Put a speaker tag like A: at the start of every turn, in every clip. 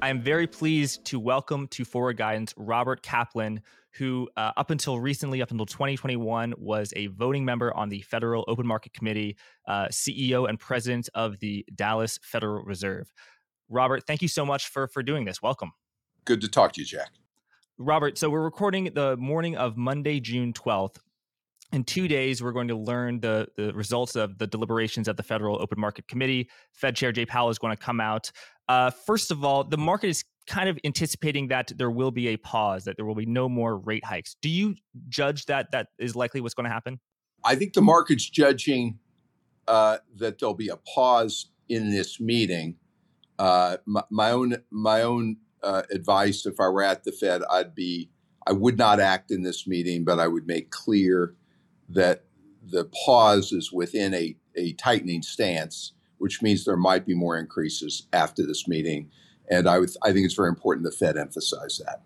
A: I am very pleased to welcome to Forward Guidance Robert Kaplan, who, uh, up until recently, up until 2021, was a voting member on the Federal Open Market Committee, uh, CEO and president of the Dallas Federal Reserve. Robert, thank you so much for for doing this. Welcome.
B: Good to talk to you, Jack.
A: Robert, so we're recording the morning of Monday, June 12th. In two days, we're going to learn the, the results of the deliberations at the Federal Open Market Committee. Fed Chair Jay Powell is going to come out. Uh, first of all, the market is kind of anticipating that there will be a pause, that there will be no more rate hikes. Do you judge that that is likely what's going to happen?
B: I think the market's judging uh, that there'll be a pause in this meeting. Uh, my, my, own my own uh, advice if I were at the Fed, I'd be I would not act in this meeting, but I would make clear that the pause is within a, a tightening stance, which means there might be more increases after this meeting. And I would I think it's very important the Fed emphasize that.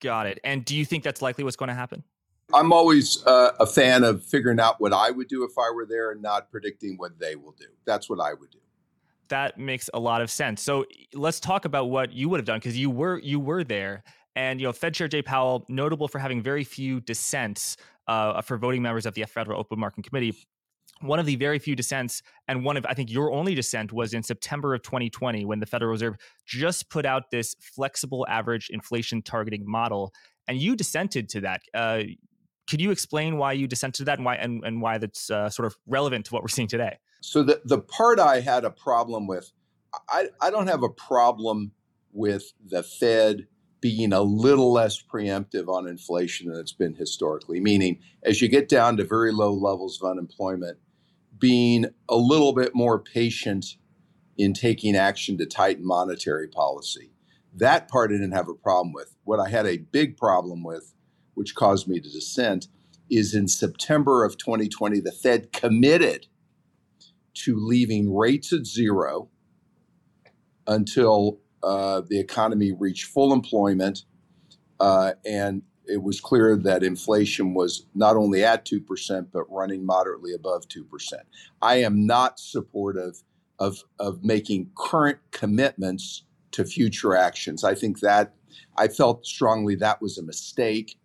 A: Got it. And do you think that's likely what's going to happen?
B: I'm always uh, a fan of figuring out what I would do if I were there and not predicting what they will do. That's what I would do
A: that makes a lot of sense. So let's talk about what you would have done because you were you were there, and you know Fed Chair Jay Powell, notable for having very few dissents uh, for voting members of the Federal Open Market Committee. One of the very few dissents, and one of I think your only dissent was in September of 2020 when the Federal Reserve just put out this flexible average inflation targeting model, and you dissented to that. Uh, could you explain why you dissented to that and why and, and why that's uh, sort of relevant to what we're seeing today?
B: So the, the part I had a problem with, I, I don't have a problem with the Fed being a little less preemptive on inflation than it's been historically, meaning as you get down to very low levels of unemployment, being a little bit more patient in taking action to tighten monetary policy. That part I didn't have a problem with. What I had a big problem with, which caused me to dissent, is in September of 2020, the Fed committed to leaving rates at zero until uh, the economy reached full employment. Uh, and it was clear that inflation was not only at 2%, but running moderately above 2%. I am not supportive of, of making current commitments to future actions. I think that I felt strongly that was a mistake.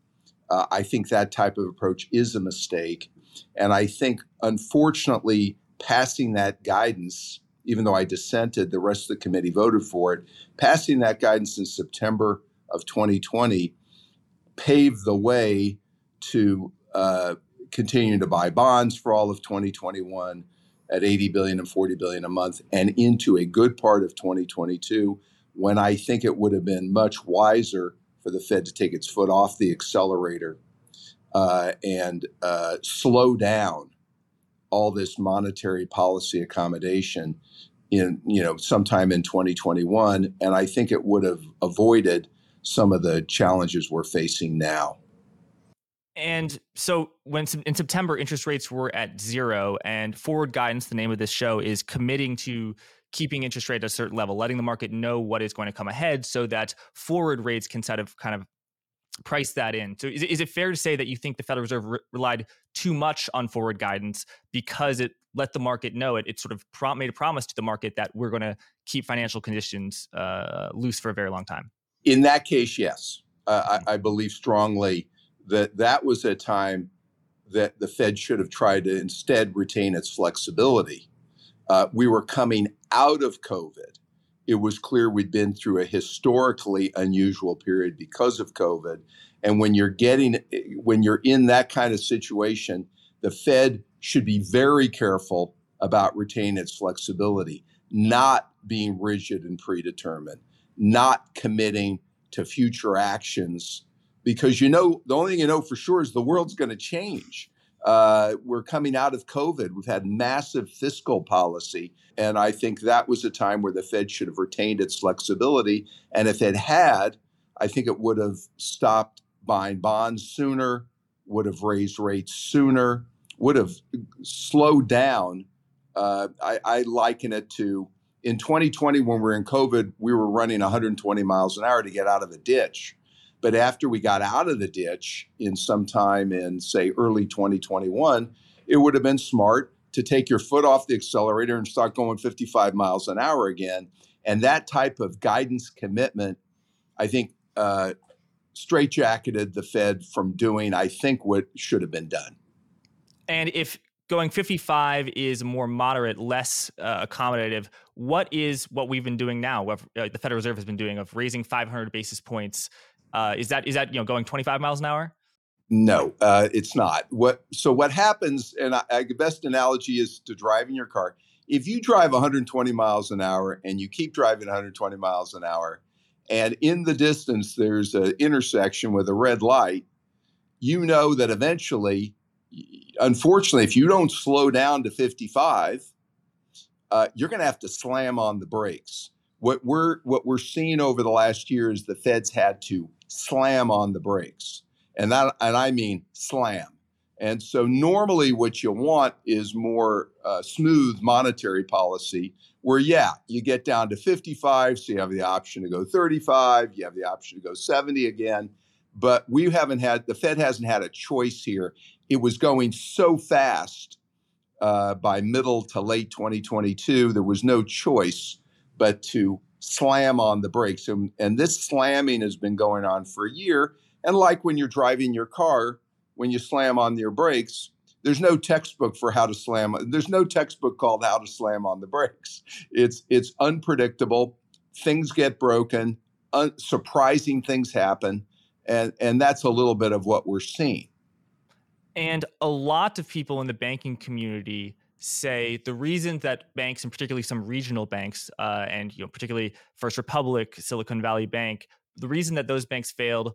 B: Uh, I think that type of approach is a mistake. And I think, unfortunately, passing that guidance, even though I dissented, the rest of the committee voted for it. Passing that guidance in September of 2020 paved the way to uh, continuing to buy bonds for all of 2021 at 80 billion and 40 billion a month and into a good part of 2022 when I think it would have been much wiser for the Fed to take its foot off the accelerator uh, and uh, slow down all this monetary policy accommodation in you know sometime in 2021 and i think it would have avoided some of the challenges we're facing now
A: and so when in september interest rates were at zero and forward guidance the name of this show is committing to keeping interest rate at a certain level letting the market know what is going to come ahead so that forward rates can sort of kind of price that in. So is, is it fair to say that you think the Federal Reserve re- relied too much on forward guidance because it let the market know it, it sort of made a promise to the market that we're going to keep financial conditions uh, loose for a very long time?
B: In that case, yes. Uh, I, I believe strongly that that was a time that the Fed should have tried to instead retain its flexibility. Uh, we were coming out of COVID it was clear we'd been through a historically unusual period because of COVID. And when you're getting, when you're in that kind of situation, the Fed should be very careful about retaining its flexibility, not being rigid and predetermined, not committing to future actions, because you know, the only thing you know for sure is the world's going to change. Uh, we're coming out of COVID. We've had massive fiscal policy. And I think that was a time where the Fed should have retained its flexibility. And if it had, I think it would have stopped buying bonds sooner, would have raised rates sooner, would have slowed down. Uh, I, I liken it to in 2020 when we were in COVID, we were running 120 miles an hour to get out of a ditch. But after we got out of the ditch in some time in, say, early 2021, it would have been smart to take your foot off the accelerator and start going 55 miles an hour again. And that type of guidance commitment, I think, uh, straitjacketed the Fed from doing, I think, what should have been done.
A: And if going 55 is more moderate, less uh, accommodative, what is what we've been doing now? What uh, the Federal Reserve has been doing of raising 500 basis points? Uh, is that is that you know going 25 miles an hour?
B: No, uh, it's not. What so what happens? And I, I, the best analogy is to driving your car. If you drive 120 miles an hour and you keep driving 120 miles an hour, and in the distance there's an intersection with a red light, you know that eventually, unfortunately, if you don't slow down to 55, uh, you're going to have to slam on the brakes. What we're what we're seeing over the last year is the Fed's had to slam on the brakes, and that and I mean slam. And so normally, what you want is more uh, smooth monetary policy where, yeah, you get down to 55, so you have the option to go 35, you have the option to go 70 again. But we haven't had, the Fed hasn't had a choice here. It was going so fast uh, by middle to late 2022, there was no choice but to slam on the brakes. And, and this slamming has been going on for a year. And like when you're driving your car, when you slam on your brakes, there's no textbook for how to slam. There's no textbook called how to slam on the brakes. It's it's unpredictable. Things get broken. Un- surprising things happen, and and that's a little bit of what we're seeing.
A: And a lot of people in the banking community say the reason that banks and particularly some regional banks uh, and you know particularly First Republic, Silicon Valley Bank, the reason that those banks failed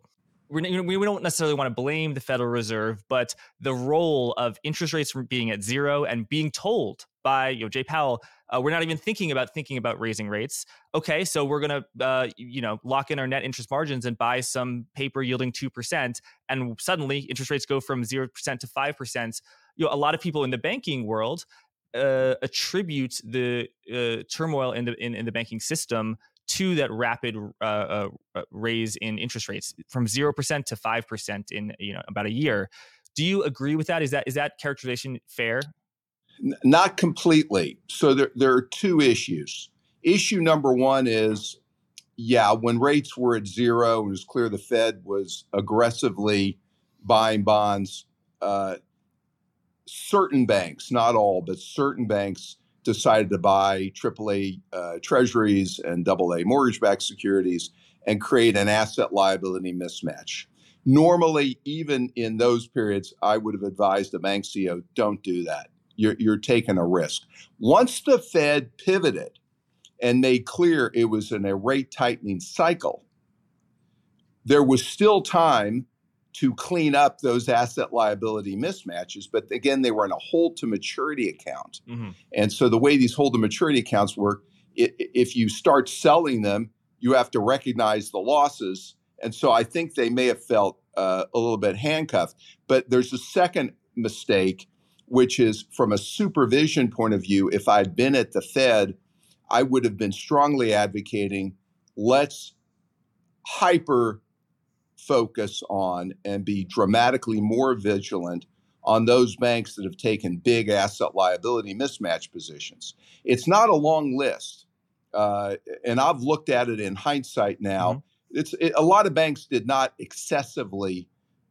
A: we, we don't necessarily want to blame the Federal Reserve, but the role of interest rates from being at zero and being told by you know Jay Powell, uh, we're not even thinking about thinking about raising rates. Okay, so we're gonna uh, you know lock in our net interest margins and buy some paper yielding two percent, and suddenly interest rates go from zero percent to five percent. You know, a lot of people in the banking world uh, attribute the uh, turmoil in the in, in the banking system to that rapid uh, uh, uh raise in interest rates from 0% to 5% in you know about a year. Do you agree with that? Is that is that characterization fair?
B: Not completely. So there, there are two issues. Issue number one is yeah when rates were at zero it was clear the fed was aggressively buying bonds uh, certain banks not all but certain banks decided to buy AAA uh, treasuries and AA mortgage backed securities and create an asset liability mismatch. Normally, even in those periods, I would have advised the bank CEO don't do that. You're, you're taking a risk. Once the Fed pivoted and made clear it was in a rate tightening cycle, there was still time to clean up those asset liability mismatches. But again, they were in a hold to maturity account. Mm-hmm. And so the way these hold to maturity accounts work, if you start selling them, you have to recognize the losses. And so I think they may have felt uh, a little bit handcuffed. But there's a second mistake, which is from a supervision point of view, if I'd been at the Fed, I would have been strongly advocating let's hyper focus on and be dramatically more vigilant on those banks that have taken big asset liability mismatch positions. It's not a long list. Uh, and I've looked at it in hindsight now. Mm-hmm. It's it, a lot of banks did not excessively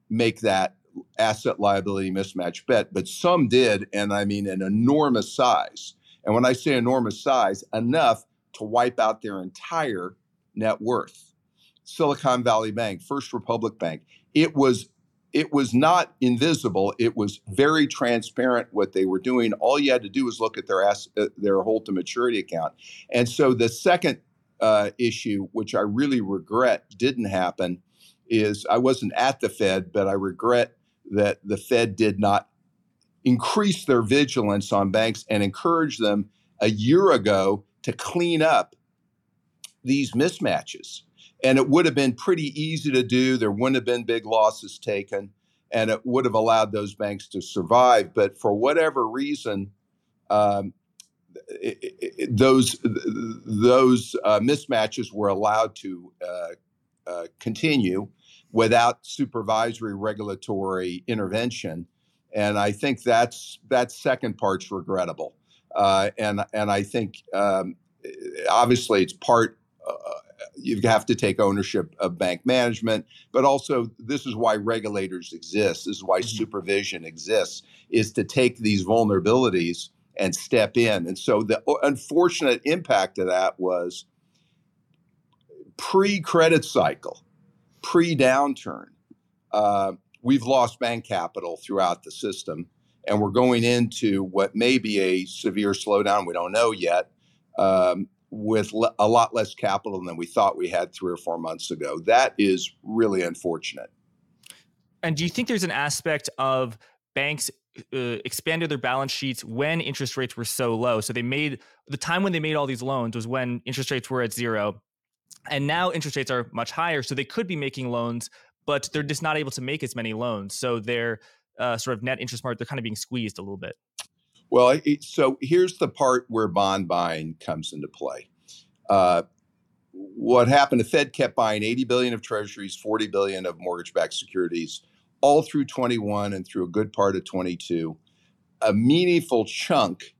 B: make that asset liability mismatch bet, but some did, and I mean an enormous size. And when I say enormous size, enough to wipe out their entire net worth. Silicon Valley Bank, First Republic Bank. It was it was not invisible. It was very transparent what they were doing. All you had to do was look at their ass, uh, their hold to maturity account. And so the second uh, issue, which I really regret didn't happen, is I wasn't at the Fed, but I regret that the Fed did not increase their vigilance on banks and encourage them a year ago to clean up these mismatches and it would have been pretty easy to do. There wouldn't have been big losses taken, and it would have allowed those banks to survive. But for whatever reason, um, it, it, those those uh, mismatches were allowed to uh, uh, continue without supervisory regulatory intervention, and I think that's that second part's regrettable. Uh, and and I think um, obviously it's part you have to take ownership of bank management but also this is why regulators exist this is why mm-hmm. supervision exists is to take these vulnerabilities and step in and so the unfortunate impact of that was pre-credit cycle pre-downturn uh, we've lost bank capital throughout the system and we're going into what may be a severe slowdown we don't know yet um, with le- a lot less capital than we thought we had three or four months ago. That is really unfortunate.
A: And do you think there's an aspect of banks uh, expanded their balance sheets when interest rates were so low? So they made the time when they made all these loans was when interest rates were at zero. And now interest rates are much higher. So they could be making loans, but they're just not able to make as many loans. So their uh, sort of net interest margin, they're kind of being squeezed a little bit.
B: Well, so here's the part where bond buying comes into play. Uh, what happened? The Fed kept buying 80 billion of Treasuries, 40 billion of mortgage-backed securities, all through 21 and through a good part of 22. A meaningful chunk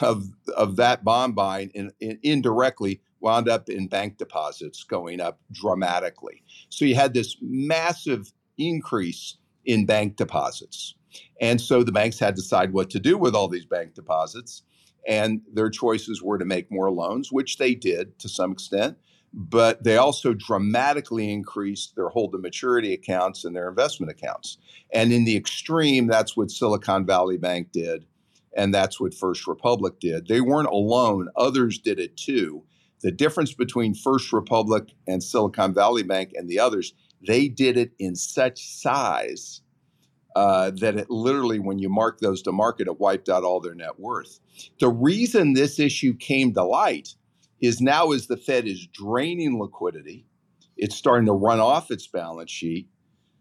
B: of of that bond buying in, in, indirectly wound up in bank deposits going up dramatically. So you had this massive increase in bank deposits. And so the banks had to decide what to do with all these bank deposits. And their choices were to make more loans, which they did to some extent, but they also dramatically increased their hold to maturity accounts and their investment accounts. And in the extreme, that's what Silicon Valley Bank did. And that's what First Republic did. They weren't alone, others did it too. The difference between First Republic and Silicon Valley Bank and the others, they did it in such size uh, that it literally, when you mark those to market, it wiped out all their net worth. The reason this issue came to light is now as the Fed is draining liquidity, it's starting to run off its balance sheet.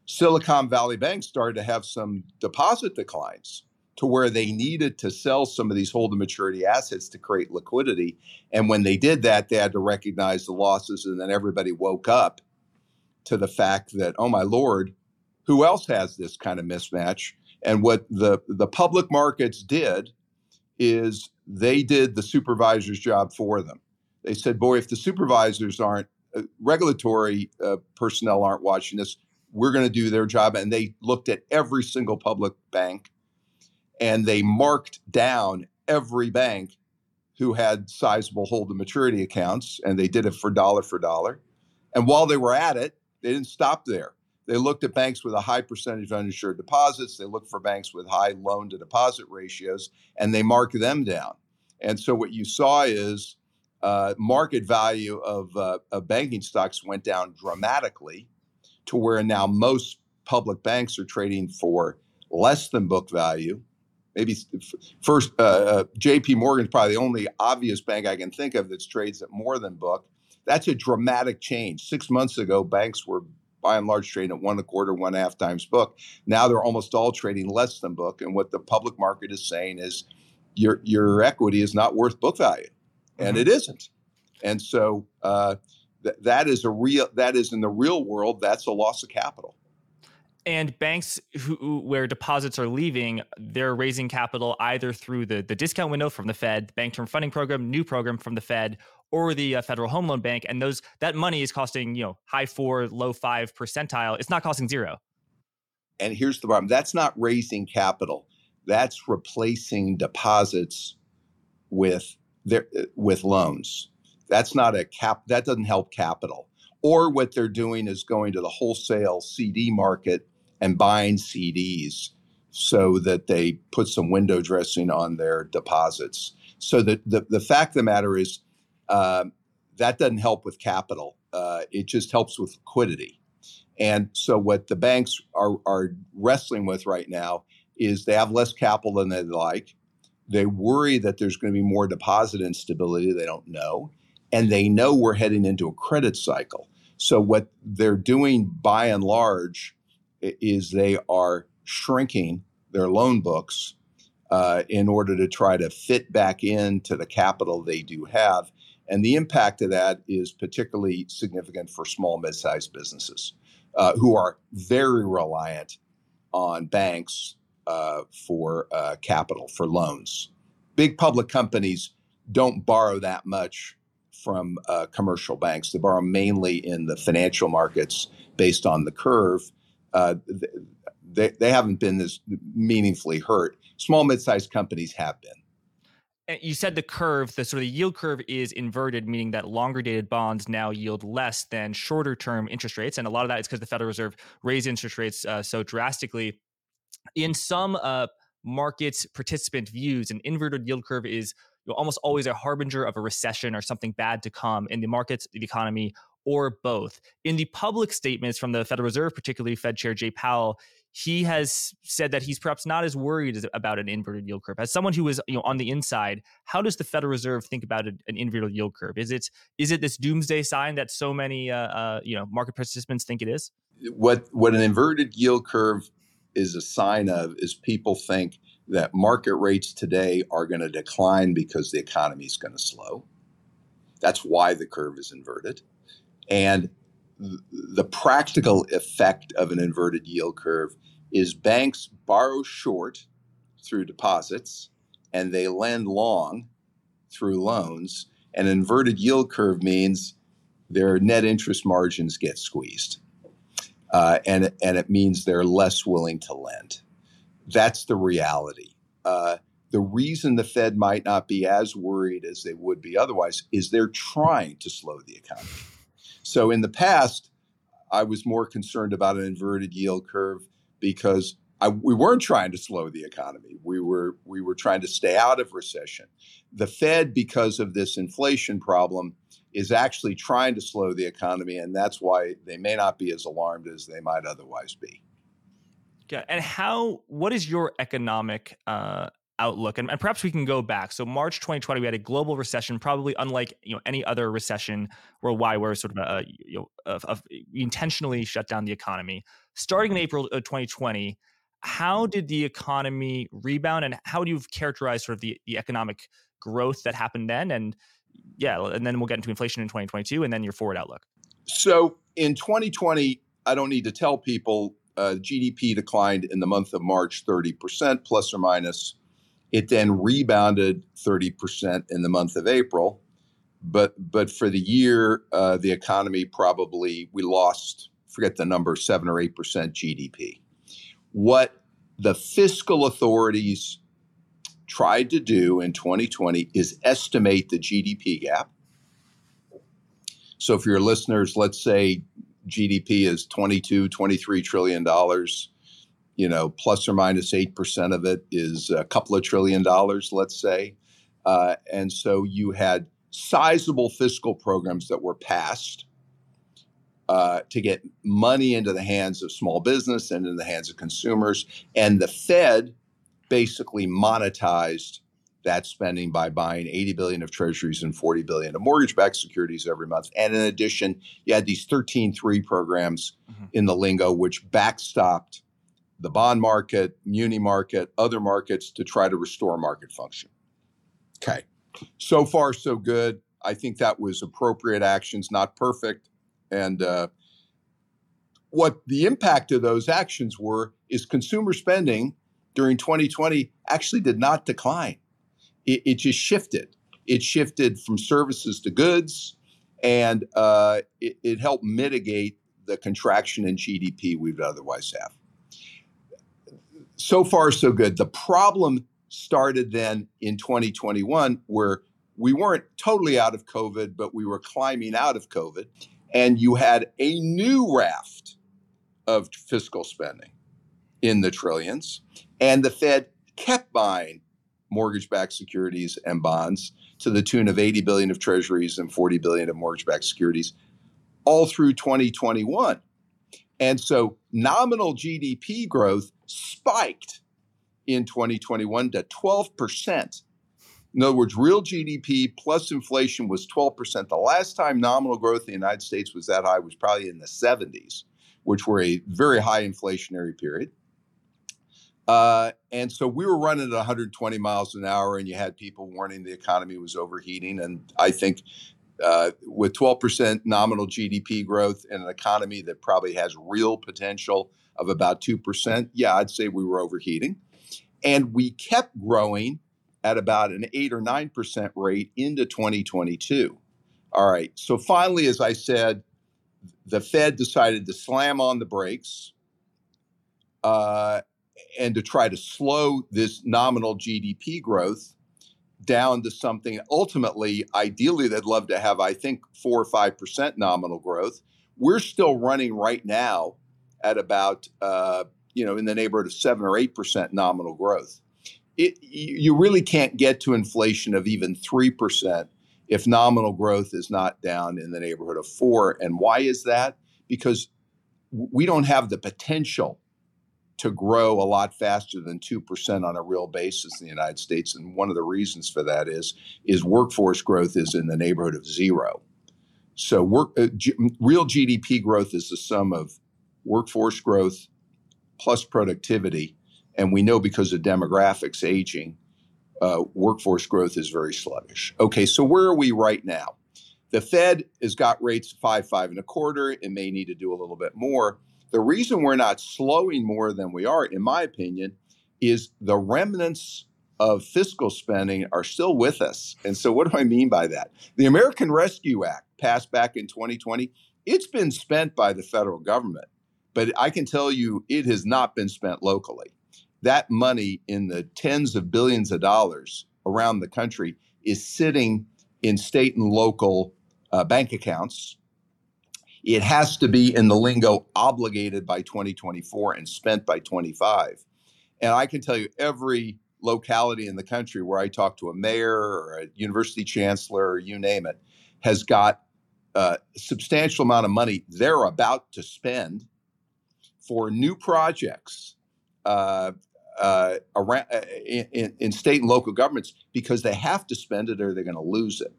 B: Silicon Valley Bank started to have some deposit declines to where they needed to sell some of these hold to maturity assets to create liquidity. And when they did that, they had to recognize the losses. And then everybody woke up to the fact that, oh my Lord, who else has this kind of mismatch? And what the, the public markets did is they did the supervisor's job for them. They said, boy, if the supervisors aren't, uh, regulatory uh, personnel aren't watching this, we're going to do their job. And they looked at every single public bank and they marked down every bank who had sizable hold to maturity accounts. And they did it for dollar for dollar. And while they were at it, they didn't stop there. They looked at banks with a high percentage of uninsured deposits. They looked for banks with high loan to deposit ratios, and they marked them down. And so what you saw is uh, market value of, uh, of banking stocks went down dramatically to where now most public banks are trading for less than book value. Maybe first, uh, uh JP Morgan is probably the only obvious bank I can think of that trades at more than book. That's a dramatic change. Six months ago, banks were by and large trading at one and a quarter, one and a half times book. Now they're almost all trading less than book. And what the public market is saying is your your equity is not worth book value, and mm-hmm. it isn't. And so uh, th- that is a real that is in the real world that's a loss of capital.
A: And banks who where deposits are leaving, they're raising capital either through the, the discount window from the Fed, Bank Term Funding Program, new program from the Fed, or the uh, Federal Home Loan Bank, and those that money is costing you know high four, low five percentile. It's not costing zero.
B: And here's the problem: that's not raising capital. That's replacing deposits with their with loans. That's not a cap. That doesn't help capital. Or what they're doing is going to the wholesale CD market and buying CDs so that they put some window dressing on their deposits. So the, the, the fact of the matter is um, that doesn't help with capital. Uh, it just helps with liquidity. And so, what the banks are, are wrestling with right now is they have less capital than they'd like. They worry that there's going to be more deposit instability. They don't know. And they know we're heading into a credit cycle. So, what they're doing by and large is they are shrinking their loan books uh, in order to try to fit back into the capital they do have. And the impact of that is particularly significant for small, mid sized businesses uh, who are very reliant on banks uh, for uh, capital, for loans. Big public companies don't borrow that much from uh, commercial banks. They borrow mainly in the financial markets based on the curve. Uh, they, they haven't been as meaningfully hurt. Small, mid-sized companies have been
A: you said the curve, the sort of the yield curve is inverted, meaning that longer dated bonds now yield less than shorter term interest rates. And a lot of that is because the Federal Reserve raised interest rates uh, so drastically. In some uh, market participant views, an inverted yield curve is almost always a harbinger of a recession or something bad to come in the markets, the economy, or both. In the public statements from the Federal Reserve, particularly Fed Chair Jay Powell, he has said that he's perhaps not as worried about an inverted yield curve. As someone who is you know on the inside, how does the Federal Reserve think about an inverted yield curve? Is it is it this doomsday sign that so many uh, uh, you know market participants think it is?
B: What what an inverted yield curve is a sign of is people think that market rates today are going to decline because the economy is going to slow. That's why the curve is inverted. And the practical effect of an inverted yield curve is banks borrow short through deposits and they lend long through loans. An inverted yield curve means their net interest margins get squeezed. Uh, and, and it means they're less willing to lend. That's the reality. Uh, the reason the Fed might not be as worried as they would be otherwise is they're trying to slow the economy. So in the past, I was more concerned about an inverted yield curve because I, we weren't trying to slow the economy. We were we were trying to stay out of recession. The Fed, because of this inflation problem, is actually trying to slow the economy, and that's why they may not be as alarmed as they might otherwise be.
A: Yeah, and how? What is your economic uh, outlook and, and, perhaps we can go back. So march 2020 we had a global recession probably unlike you know any other recession worldwide where sort of a, you know of, of intentionally shut down the economy. Starting in april of 2020 how did the economy rebound and how do you characterize sort of the, the economic growth that happened then? And yeah and then we'll get into inflation in 2022 and then your forward outlook.
B: So in 2020 i don't need to tell people uh, gdp declined in the month of march 30% plus or minus it then rebounded 30% in the month of April. But, but for the year, uh, the economy probably, we lost, forget the number, 7 or 8% GDP. What the fiscal authorities tried to do in 2020 is estimate the GDP gap. So, for your listeners, let's say GDP is 22, 23 trillion dollars you know, plus or minus 8% of it is a couple of trillion dollars, let's say. Uh, and so you had sizable fiscal programs that were passed uh, to get money into the hands of small business and in the hands of consumers. And the Fed basically monetized that spending by buying 80 billion of treasuries and 40 billion of mortgage-backed securities every month. And in addition, you had these 13-3 programs mm-hmm. in the lingo, which backstopped the bond market, muni market, other markets to try to restore market function. Okay. So far, so good. I think that was appropriate actions, not perfect. And uh, what the impact of those actions were is consumer spending during 2020 actually did not decline. It, it just shifted. It shifted from services to goods, and uh, it, it helped mitigate the contraction in GDP we would otherwise have so far, so good. The problem started then in 2021, where we weren't totally out of COVID, but we were climbing out of COVID. And you had a new raft of fiscal spending in the trillions. And the Fed kept buying mortgage backed securities and bonds to the tune of 80 billion of treasuries and 40 billion of mortgage backed securities all through 2021. And so nominal GDP growth spiked in 2021 to 12%. In other words, real GDP plus inflation was 12%. The last time nominal growth in the United States was that high was probably in the 70s, which were a very high inflationary period. Uh, and so we were running at 120 miles an hour, and you had people warning the economy was overheating. And I think uh, with 12% nominal GDP growth in an economy that probably has real potential of about 2%, yeah, I'd say we were overheating. And we kept growing at about an 8 or 9% rate into 2022. All right. So finally, as I said, the Fed decided to slam on the brakes uh, and to try to slow this nominal GDP growth down to something ultimately, ideally, they'd love to have, I think, four or 5% nominal growth. We're still running right now at about, uh, you know, in the neighborhood of seven or 8% nominal growth. It, you really can't get to inflation of even 3% if nominal growth is not down in the neighborhood of four. And why is that? Because we don't have the potential to grow a lot faster than 2% on a real basis in the United States. And one of the reasons for that is, is workforce growth is in the neighborhood of zero. So work, uh, G, real GDP growth is the sum of workforce growth plus productivity. And we know because of demographics aging, uh, workforce growth is very sluggish. Okay, so where are we right now? The Fed has got rates five, five and a quarter. It may need to do a little bit more. The reason we're not slowing more than we are, in my opinion, is the remnants of fiscal spending are still with us. And so, what do I mean by that? The American Rescue Act, passed back in 2020, it's been spent by the federal government, but I can tell you it has not been spent locally. That money in the tens of billions of dollars around the country is sitting in state and local uh, bank accounts it has to be in the lingo obligated by 2024 and spent by 25. And I can tell you every locality in the country where I talk to a mayor or a university chancellor or you name it has got a substantial amount of money they're about to spend for new projects uh, uh, around, uh, in, in, state and local governments because they have to spend it or they're going to lose it.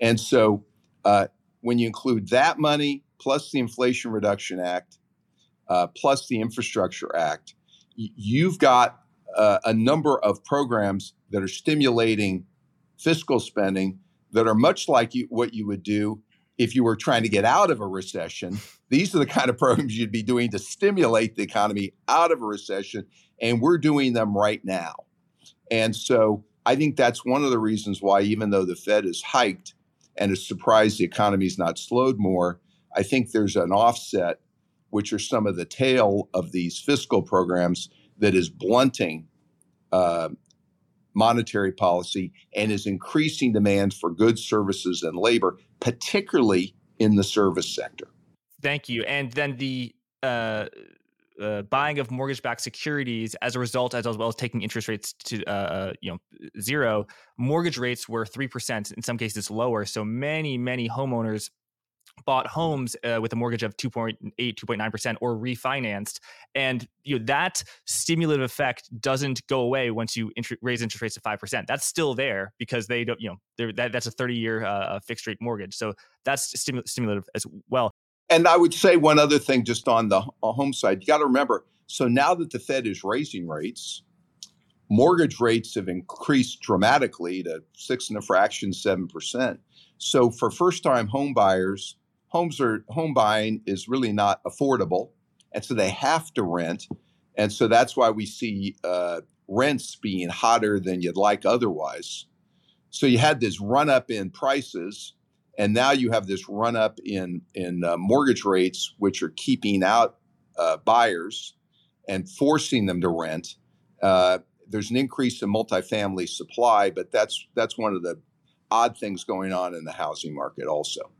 B: And so uh, when you include that money plus the Inflation Reduction Act, uh, plus the Infrastructure Act, you've got uh, a number of programs that are stimulating fiscal spending that are much like you, what you would do if you were trying to get out of a recession. These are the kind of programs you'd be doing to stimulate the economy out of a recession, and we're doing them right now. And so I think that's one of the reasons why, even though the Fed has hiked and is surprised the economy's not slowed more, I think there's an offset, which are some of the tail of these fiscal programs that is blunting uh, monetary policy and is increasing demand for goods, services, and labor, particularly in the service sector.
A: Thank you. And then the uh, uh, buying of mortgage-backed securities as a result, as, well as taking interest rates to uh, uh you know zero, mortgage rates were three percent in some cases lower. So many many homeowners bought homes uh, with a mortgage of 2.8 2.9% or refinanced and you know that stimulative effect doesn't go away once you int- raise interest rates to 5% that's still there because they don't you know that, that's a 30 year uh, fixed rate mortgage so that's stimul- stimulative as well.
B: And i would say one other thing just on the home side. You got to remember so now that the fed is raising rates mortgage rates have increased dramatically to six and a fraction seven percent. So for first time home buyers homes are home buying is really not affordable, and so they have to rent, and so that's why we see uh, rents being hotter than you'd like otherwise. So you had this run up in prices, and now you have this run up in in uh, mortgage rates, which are keeping out uh, buyers and forcing them to rent. Uh, there's an increase in multifamily supply, but that's that's one of the odd things going on in the housing market also.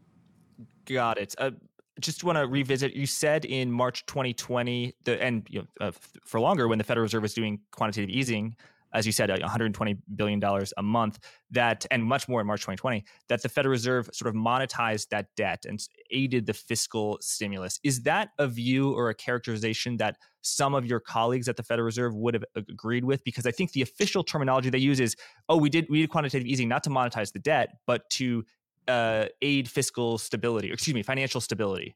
A: Got it. Uh, just want to revisit. You said in March 2020, the and you know, uh, for longer when the Federal Reserve was doing quantitative easing, as you said, 120 billion dollars a month. That and much more in March 2020. That the Federal Reserve sort of monetized that debt and aided the fiscal stimulus. Is that a view or a characterization that some of your colleagues at the Federal Reserve would have agreed with? Because I think the official terminology they use is, "Oh, we did we did quantitative easing not to monetize the debt, but to uh, aid fiscal stability, or excuse me, financial stability?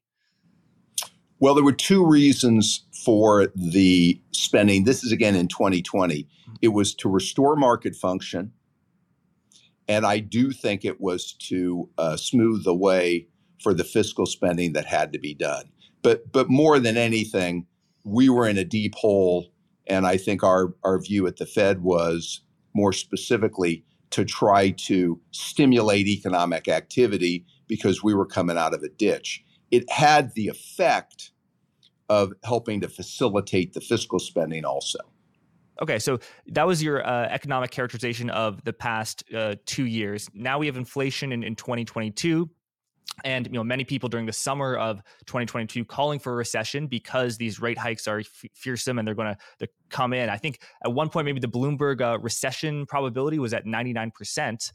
B: Well, there were two reasons for the spending. This is again in 2020. Mm-hmm. It was to restore market function. And I do think it was to uh, smooth the way for the fiscal spending that had to be done. But, but more than anything, we were in a deep hole. And I think our, our view at the Fed was more specifically to try to stimulate economic activity because we were coming out of a ditch. It had the effect of helping to facilitate the fiscal spending also.
A: Okay, so that was your uh, economic characterization of the past uh, two years. Now we have inflation in, in 2022 and you know many people during the summer of 2022 calling for a recession because these rate hikes are f- fearsome and they're going to come in. I think at one point maybe the bloomberg uh, recession probability was at 99%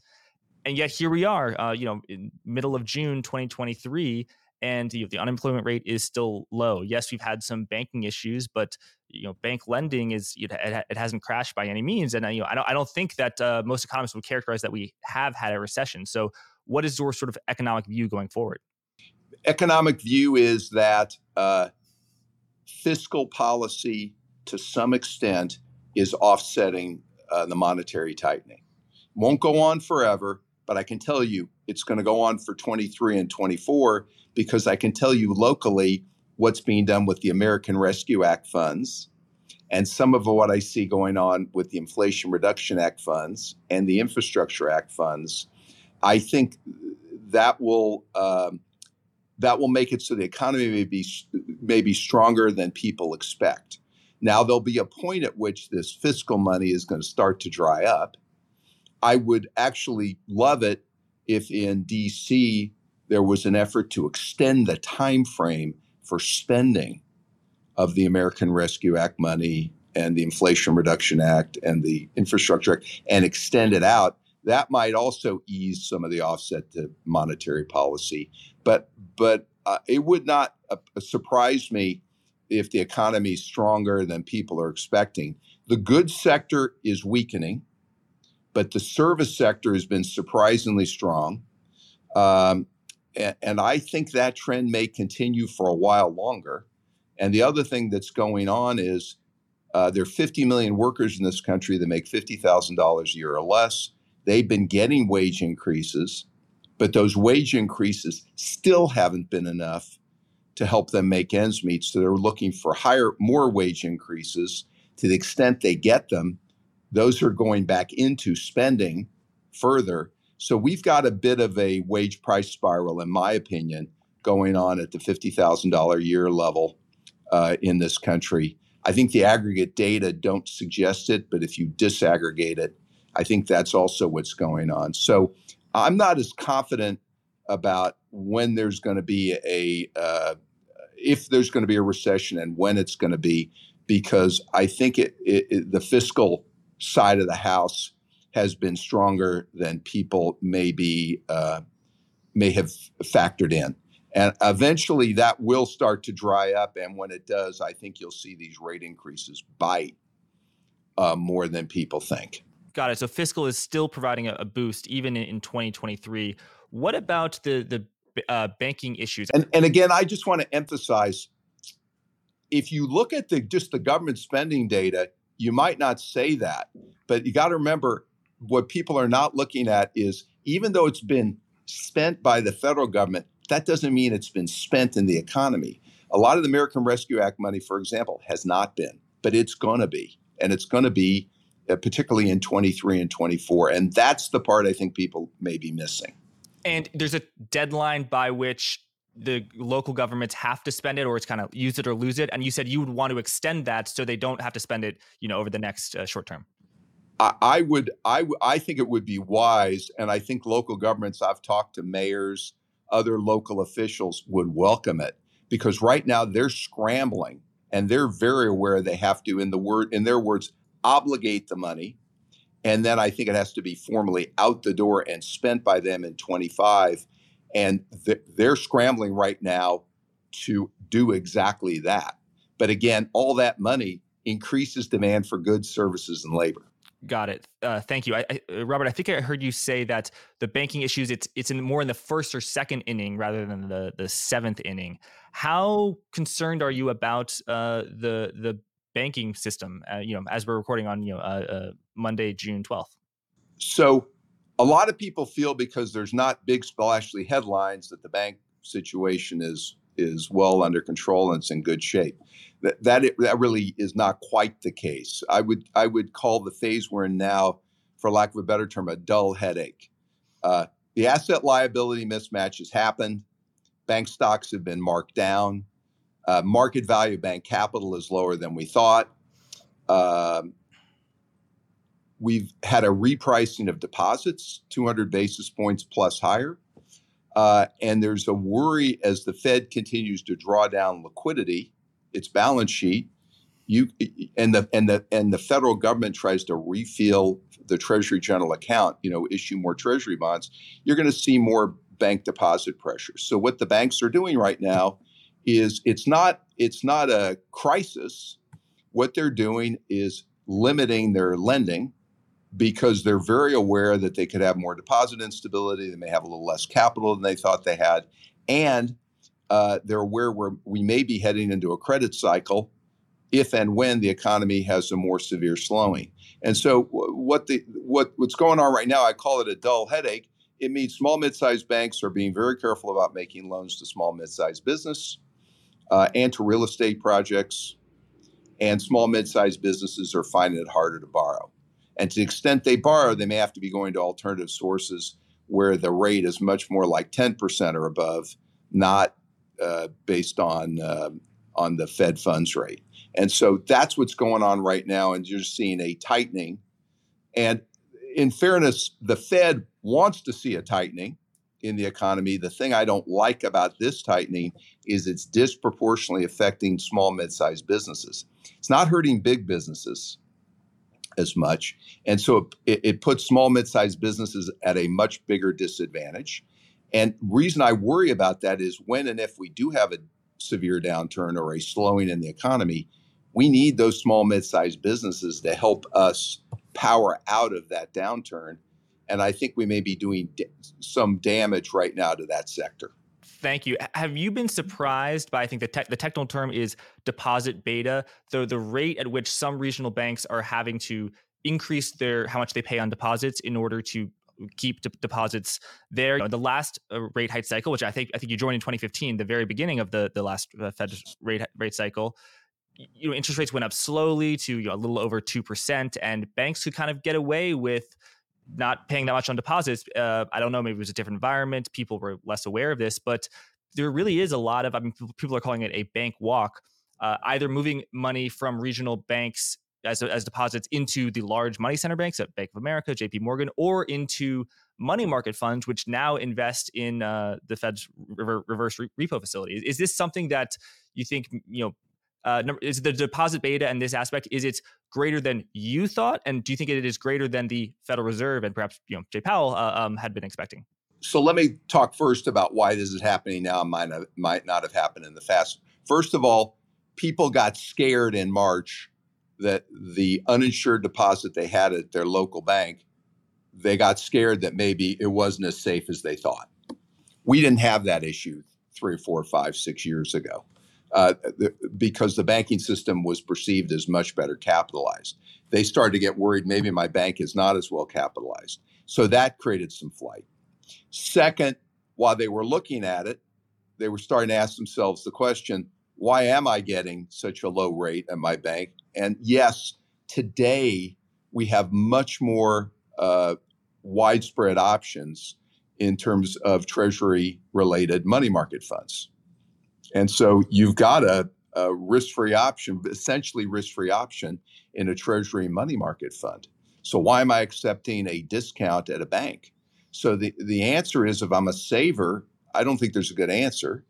A: and yet here we are uh, you know middle of june 2023 and you know, the unemployment rate is still low. Yes we've had some banking issues but you know bank lending is it, it hasn't crashed by any means. And uh, you know I don't, I don't think that uh, most economists would characterize that we have had a recession. So what is your sort of economic view going forward?
B: Economic view is that uh, fiscal policy, to some extent, is offsetting uh, the monetary tightening. Won't go on forever, but I can tell you it's going to go on for 23 and 24 because I can tell you locally what's being done with the American Rescue Act funds and some of what I see going on with the Inflation Reduction Act funds and the Infrastructure Act funds I think that will um, that will make it so the economy may be may be stronger than people expect. Now there'll be a point at which this fiscal money is going to start to dry up. I would actually love it if in DC there was an effort to extend the time frame for spending of the American Rescue Act money and the Inflation Reduction Act and the Infrastructure Act and extend it out that might also ease some of the offset to monetary policy. But but uh, it would not uh, surprise me if the economy is stronger than people are expecting. The goods sector is weakening, but the service sector has been surprisingly strong. Um, and, I think that trend may continue for a while longer. And the other thing that's going on is uh, there are 50 million workers in this country that make $50,000 a year or less. They've been getting wage increases, but those wage increases still haven't been enough to help them make ends meet. So they're looking for higher, more wage increases. To the extent they get them, those are going back into spending further. So we've got a bit of a wage price spiral, in my opinion, going on at the $50,000 a year level uh, in this country. I think the aggregate data don't suggest it, but if you disaggregate it, I think that's also what's going on. So I'm not as confident about when there's going to be a uh, if there's going to be a recession and when it's going to be because I think it, it, it, the fiscal side of the house has been stronger than people maybe uh, may have factored in. And eventually that will start to dry up. And when it does, I think you'll see these rate increases bite uh, more than people think.
A: Got it. So fiscal is still providing a, a boost even in, in 2023. What about the the uh, banking issues?
B: And and again, I just want to emphasize, if you look at the just the government spending data, you might not say that, but you got to remember what people are not looking at is even though it's been spent by the federal government, that doesn't mean it's been spent in the economy. A lot of the American Rescue Act money, for example, has not been, but it's going to be, and it's going to be uh, particularly in 23 and 24. And that's the part I think people may be missing.
A: And there's a deadline by which the local governments have to spend it or it's kind of use it or lose it. And you said you would want to extend that so they don't have to spend it, you know, over the next uh, short term.
B: I, I would, I, I think it would be wise. And I think local governments, I've talked to mayors, other local officials would welcome it because right now they're scrambling and they're very aware they have to, in the word, in their words, obligate the money. And then I think it has to be formally out the door and spent by them in 25. And th- they're scrambling right now to do exactly that. But again, all that money increases demand for goods, services, and labor.
A: Got it. Uh, thank you, I, I, uh, Robert. I think I heard you say that the banking issues it's it's in more in the first or second inning rather than the the seventh inning. How concerned are you about uh, the the banking system, uh, you know, as we're recording on, you know, uh, uh, Monday, June 12th?
B: So a lot of people feel because there's not big splashy headlines that the bank situation is is well under control and it's in good shape. That that, it, that really is not quite the case. I would I would call the phase we're in now, for lack of a better term, a dull headache. Uh, the asset liability mismatch has happened. Bank stocks have been marked down. Uh, market value bank capital is lower than we thought. Uh, we've had a repricing of deposits, 200 basis points plus higher. Uh, and there's a worry as the Fed continues to draw down liquidity, its balance sheet, you and the and the and the federal government tries to refill the Treasury General account, you know, issue more Treasury bonds, you're going to see more bank deposit pressure. So what the banks are doing right now is it's not it's not a crisis. What they're doing is limiting their lending because they're very aware that they could have more deposit instability. They may have a little less capital than they thought they had, and uh, they're aware we we may be heading into a credit cycle if and when the economy has a more severe slowing. And so what the what what's going on right now, I call it a dull headache. It means small mid-sized banks are being very careful about making loans to small mid-sized business uh, and to real estate projects. And small mid-sized businesses are finding it harder to borrow. And to the extent they borrow, they may have to be going to alternative sources where the rate is much more like 10% or above, not uh, based on uh, on the Fed funds rate. And so that's what's going on right now. And you're seeing a tightening. And in fairness, the Fed wants to see a tightening in the economy. The thing I don't like about this tightening is it's disproportionately affecting small, mid sized businesses. It's not hurting big businesses as much. And so it, it puts small, mid sized businesses at a much bigger disadvantage. And reason I worry about that is when and if we do have a severe downturn or a slowing in the economy, we need those small, mid sized businesses to help us power out of that downturn. And I think we may be doing some damage right now to that sector.
A: Thank you. Have you been surprised by, I think the, te- the technical term is deposit beta, the, the rate at which some regional banks are having to increase their how much they pay on deposits in order to keep d- deposits there. You know, the last uh, rate hike cycle, which I think I think you joined in 2015, the very beginning of the the last uh, Fed rate rate cycle, you know, interest rates went up slowly to you know, a little over two percent, and banks could kind of get away with not paying that much on deposits. Uh, I don't know, maybe it was a different environment. People were less aware of this, but there really is a lot of. I mean, people are calling it a bank walk. Uh, either moving money from regional banks as, as deposits into the large money center banks at Bank of America, JP Morgan, or into money market funds, which now invest in uh, the Fed's reverse repo facility. Is this something that you think you know? Uh, is the deposit beta and this aspect is it greater than you thought, and do you think it is greater than the Federal Reserve and perhaps you know Jay Powell uh, um, had been expecting?
B: So let me talk first about why this is happening now. Might might not have happened in the past. First of all, people got scared in March that the uninsured deposit they had at their local bank, they got scared that maybe it wasn't as safe as they thought. We didn't have that issue three, four, five, six years ago uh, the, because the banking system was perceived as much better capitalized. They started to get worried maybe my bank is not as well capitalized. So that created some flight. Second, while they were looking at it, they were starting to ask themselves the question why am I getting such a low rate at my bank? And yes, today we have much more uh, widespread options in terms of treasury related money market funds. And so you've got a, a risk free option, essentially risk free option in a treasury money market fund. So why am I accepting a discount at a bank? So the, the answer is if I'm a saver, I don't think there's a good answer.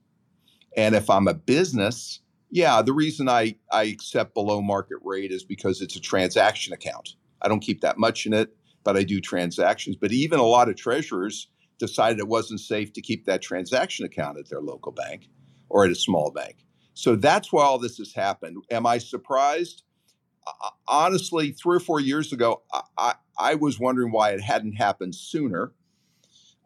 B: And if I'm a business, yeah, the reason I, I accept below market rate is because it's a transaction account. I don't keep that much in it, but I do transactions. But even a lot of treasurers decided it wasn't safe to keep that transaction account at their local bank or at a small bank. So that's why all this has happened. Am I surprised? Honestly, three or four years ago, I, I, was wondering why it hadn't happened sooner.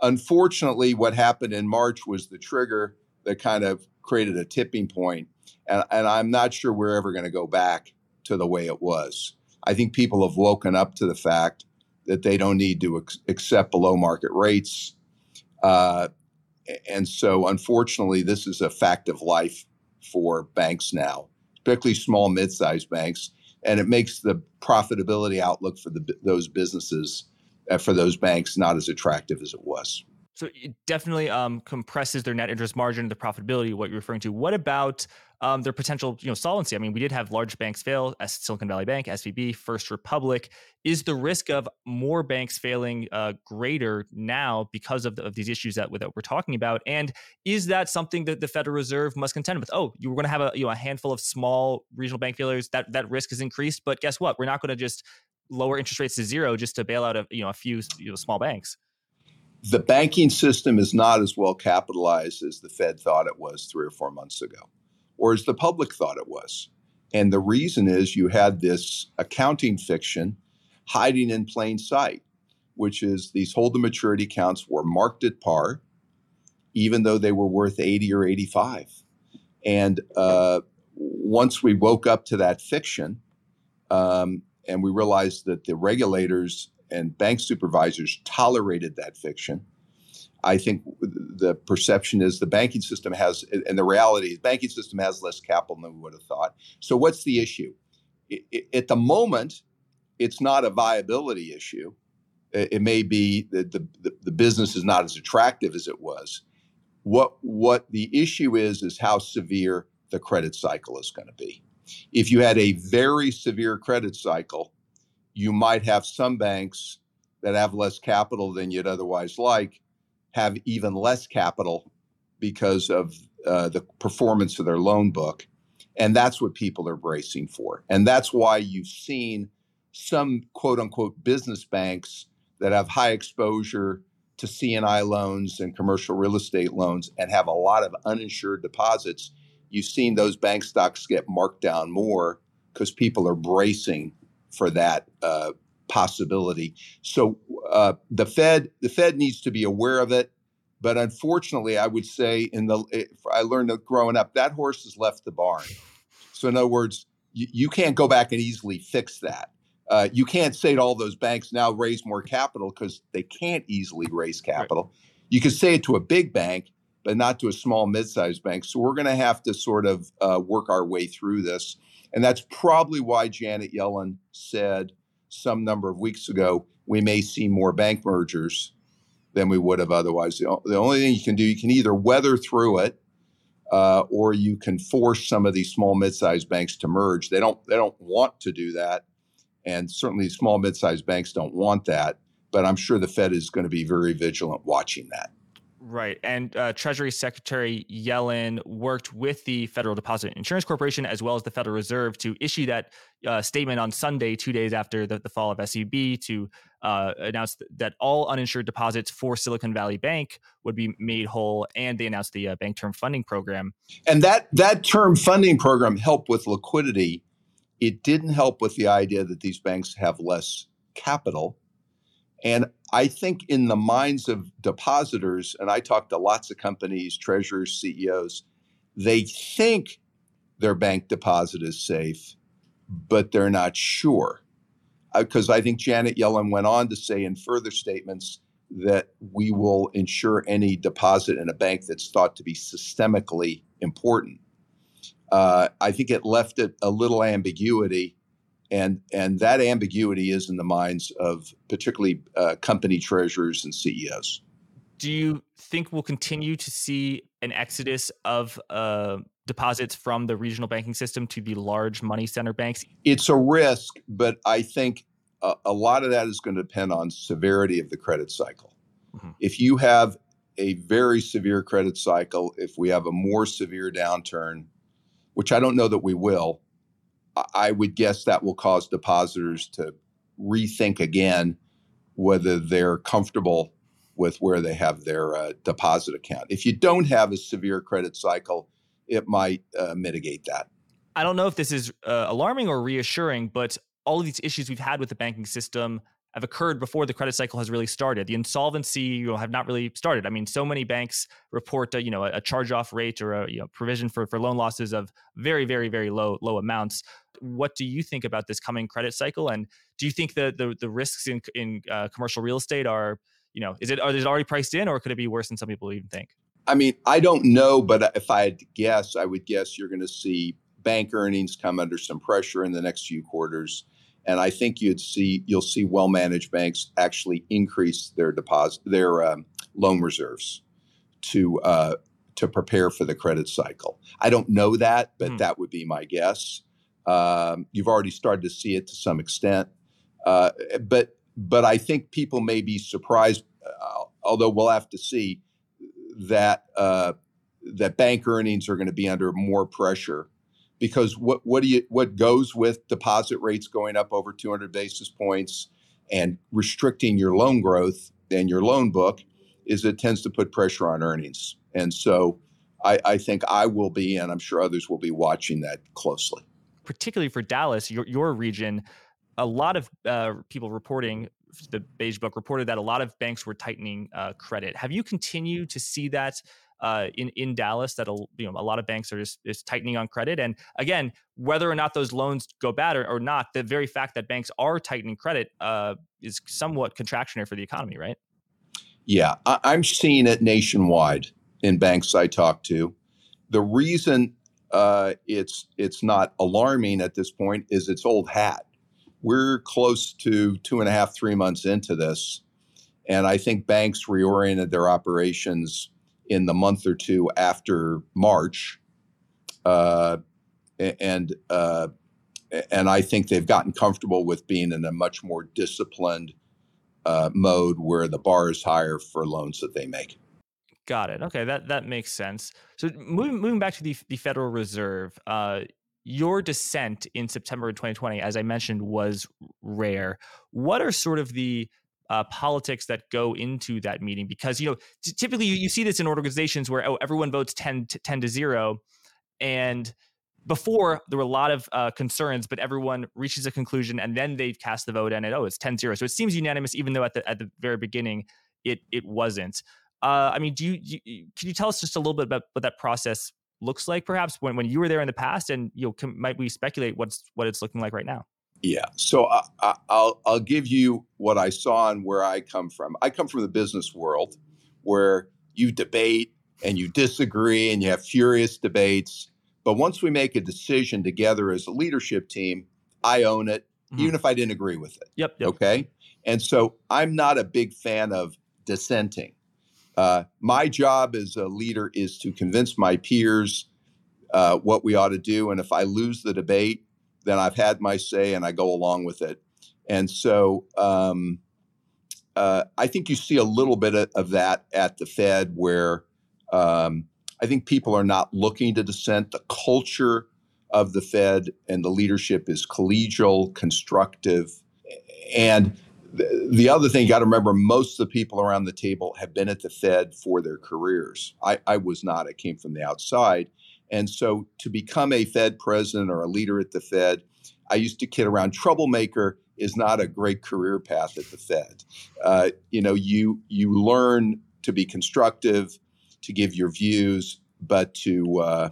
B: Unfortunately, what happened in March was the trigger that kind of created a tipping point, and, and I'm not sure we're ever going to go back to the way it was. I think people have woken up to the fact that they don't need to ex- accept below market rates. Uh, and so, unfortunately, this is a fact of life for banks now, particularly small, mid-sized banks, and it makes the profitability outlook for the, those businesses, uh, for those banks, not as attractive as it was.
A: So it definitely um, compresses their net interest margin, the profitability, what you're referring to. What about um, their potential, you know, solvency? I mean, we did have large banks fail, as Silicon Valley Bank, SVB, First Republic. Is the risk of more banks failing uh, greater now because of, the, of these issues that, that we're talking about? And is that something that the Federal Reserve must contend with? Oh, you were going to have a you know a handful of small regional bank failures. That that risk is increased, but guess what? We're not going to just lower interest rates to zero just to bail out a you know a few you know, small banks
B: the banking system is not as well capitalized as the Fed thought it was three or four months ago, or as the public thought it was. And the reason is you had this accounting fiction hiding in plain sight, which is these hold to maturity accounts were marked at par, even though they were worth 80 or 85. And uh, once we woke up to that fiction, um, and we realized that the regulators and bank supervisors tolerated that fiction. I think the perception is the banking system has, and the reality is, banking system has less capital than we would have thought. So, what's the issue? At the moment, it's not a viability issue. It, it may be that the, the, the business is not as attractive as it was. What what the issue is is how severe the credit cycle is going to be. If you had a very severe credit cycle, you might have some banks that have less capital than you'd otherwise like have even less capital because of uh, the performance of their loan book. And that's what people are bracing for. And that's why you've seen some quote unquote business banks that have high exposure to C&I loans and commercial real estate loans and have a lot of uninsured deposits. You've seen those bank stocks get marked down more because people are bracing for that uh, possibility. So uh, the Fed the Fed needs to be aware of it. But unfortunately, I would say in the I learned that growing up that horse has left the barn. So in other words, you, you can't go back and easily fix that. Uh, you can't say to all those banks now raise more capital because they can't easily raise capital. Right. You could say it to a big bank, but not to a small mid-sized bank. So we're going to have to sort of uh, work our way through this. And that's probably why Janet Yellen said some number of weeks ago we may see more bank mergers than we would have otherwise. The, only thing you can do, you can either weather through it uh, or you can force some of these small mid-sized banks to merge. They don't they don't want to do that, and certainly small mid-sized banks don't want that. But I'm sure the Fed is going to be very vigilant watching that.
A: Right. And uh, Treasury Secretary Yellen worked with the Federal Deposit Insurance Corporation as well as the Federal Reserve to issue that uh, statement on Sunday, two days after the, the fall of SVB, to uh, announce that all uninsured deposits for Silicon Valley Bank would be made whole. And they announced the uh, Bank Term Funding Program.
B: And that, that term funding program helped with liquidity. It didn't help with the idea that these banks have less capital and I think in the minds of depositors, and I talk to lots of companies, treasurers, CEOs, they think their bank deposit is safe, but they're not sure. Because uh, I think Janet Yellen went on to say in further statements that we will insure any deposit in a bank that's thought to be systemically important. Uh, I think it left it a little ambiguity and and that ambiguity is in the minds of particularly uh, company treasurers and CEOs.
A: Do you think we'll continue to see an exodus of uh, deposits from the regional banking system to the large money center banks?
B: It's a risk, but I think a, a lot of that is going to depend on severity of the credit cycle. Mm-hmm. If you have a very severe credit cycle, if we have a more severe downturn, which I don't know that we will, I would guess that will cause depositors to rethink again whether they're comfortable with where they have their uh, deposit account. If you don't have a severe credit cycle, it might uh, mitigate that.
A: I don't know if this is uh, alarming or reassuring, but all of these issues we've had with the banking system have occurred before the credit cycle has really started. The insolvency, you know, have not really started. I mean, so many banks report, a, you know, a, a charge-off rate or a you know, provision for for loan losses of very, very, very low low amounts. What do you think about this coming credit cycle? And do you think the the, the risks in in uh, commercial real estate are, you know, is it is it already priced in, or could it be worse than some people even think?
B: I mean, I don't know, but if I had to guess, I would guess you're going to see bank earnings come under some pressure in the next few quarters and I think you'd see you'll see well managed banks actually increase their deposit their um, loan reserves to uh, to prepare for the credit cycle. I don't know that, but mm. that would be my guess. Um, you've already started to see it to some extent, uh, but but I think people may be surprised, uh, although we'll have to see that uh, that bank earnings are going to be under more pressure because what what do you what goes with deposit rates going up over 200 basis points and restricting your loan growth and your loan book is it tends to put pressure on earnings. And so I, I think I will be and I'm sure others will be watching that closely.
A: Particularly for Dallas your your region a lot of uh, people reporting the beige book reported that a lot of banks were tightening uh, credit. Have you continued to see that uh, in in Dallas that you know a lot of banks are just, just tightening on credit. And again, whether or not those loans go bad or, or not, the very fact that banks are tightening credit uh, is somewhat contractionary for the economy, right?
B: Yeah, I, I'm seeing it nationwide in banks I talk to. The reason uh, it's it's not alarming at this point is it's old hat. We're close to two and a half, three months into this, and I think banks reoriented their operations in the month or two after March, uh, and uh, and I think they've gotten comfortable with being in a much more disciplined uh, mode where the bar is higher for loans that they make.
A: Got it. Okay, that that makes sense. So moving moving back to the the Federal Reserve, uh, your dissent in September of 2020, as I mentioned, was rare. What are sort of the uh, politics that go into that meeting because you know t- typically you, you, see this in organizations where oh everyone votes 10 to, 10 to 0 and before there were a lot of uh, concerns but everyone reaches a conclusion and then they cast the vote and it oh it's 10-0 so it seems unanimous even though at the at the very beginning it it wasn't. Uh, i mean do you, you, can you tell us just a little bit about what that process looks like perhaps when, when you were there in the past and you know can, might we speculate what's what it's looking like right now
B: yeah. So I, I, I'll I'll give you what I saw and where I come from. I come from the business world, where you debate and you disagree and you have furious debates. But once we make a decision together as a leadership team, I own it, mm-hmm. even if I didn't agree with it.
A: Yep, yep.
B: Okay. And so I'm not a big fan of dissenting. Uh, my job as a leader is to convince my peers uh, what we ought to do. And if I lose the debate, then I've had my say and I go along with it. And so um, uh, I think you see a little bit of, of that at the Fed where um, I think people are not looking to dissent. The culture of the Fed and the leadership is collegial, constructive. And the, the other thing you got to remember most of the people around the table have been at the Fed for their careers. I, I was not, I came from the outside. And so to become a Fed president or a leader at the Fed, I used to kid around troublemaker is not a great career path at the Fed. Uh, you know, you you learn to be constructive, to give your views, but to uh,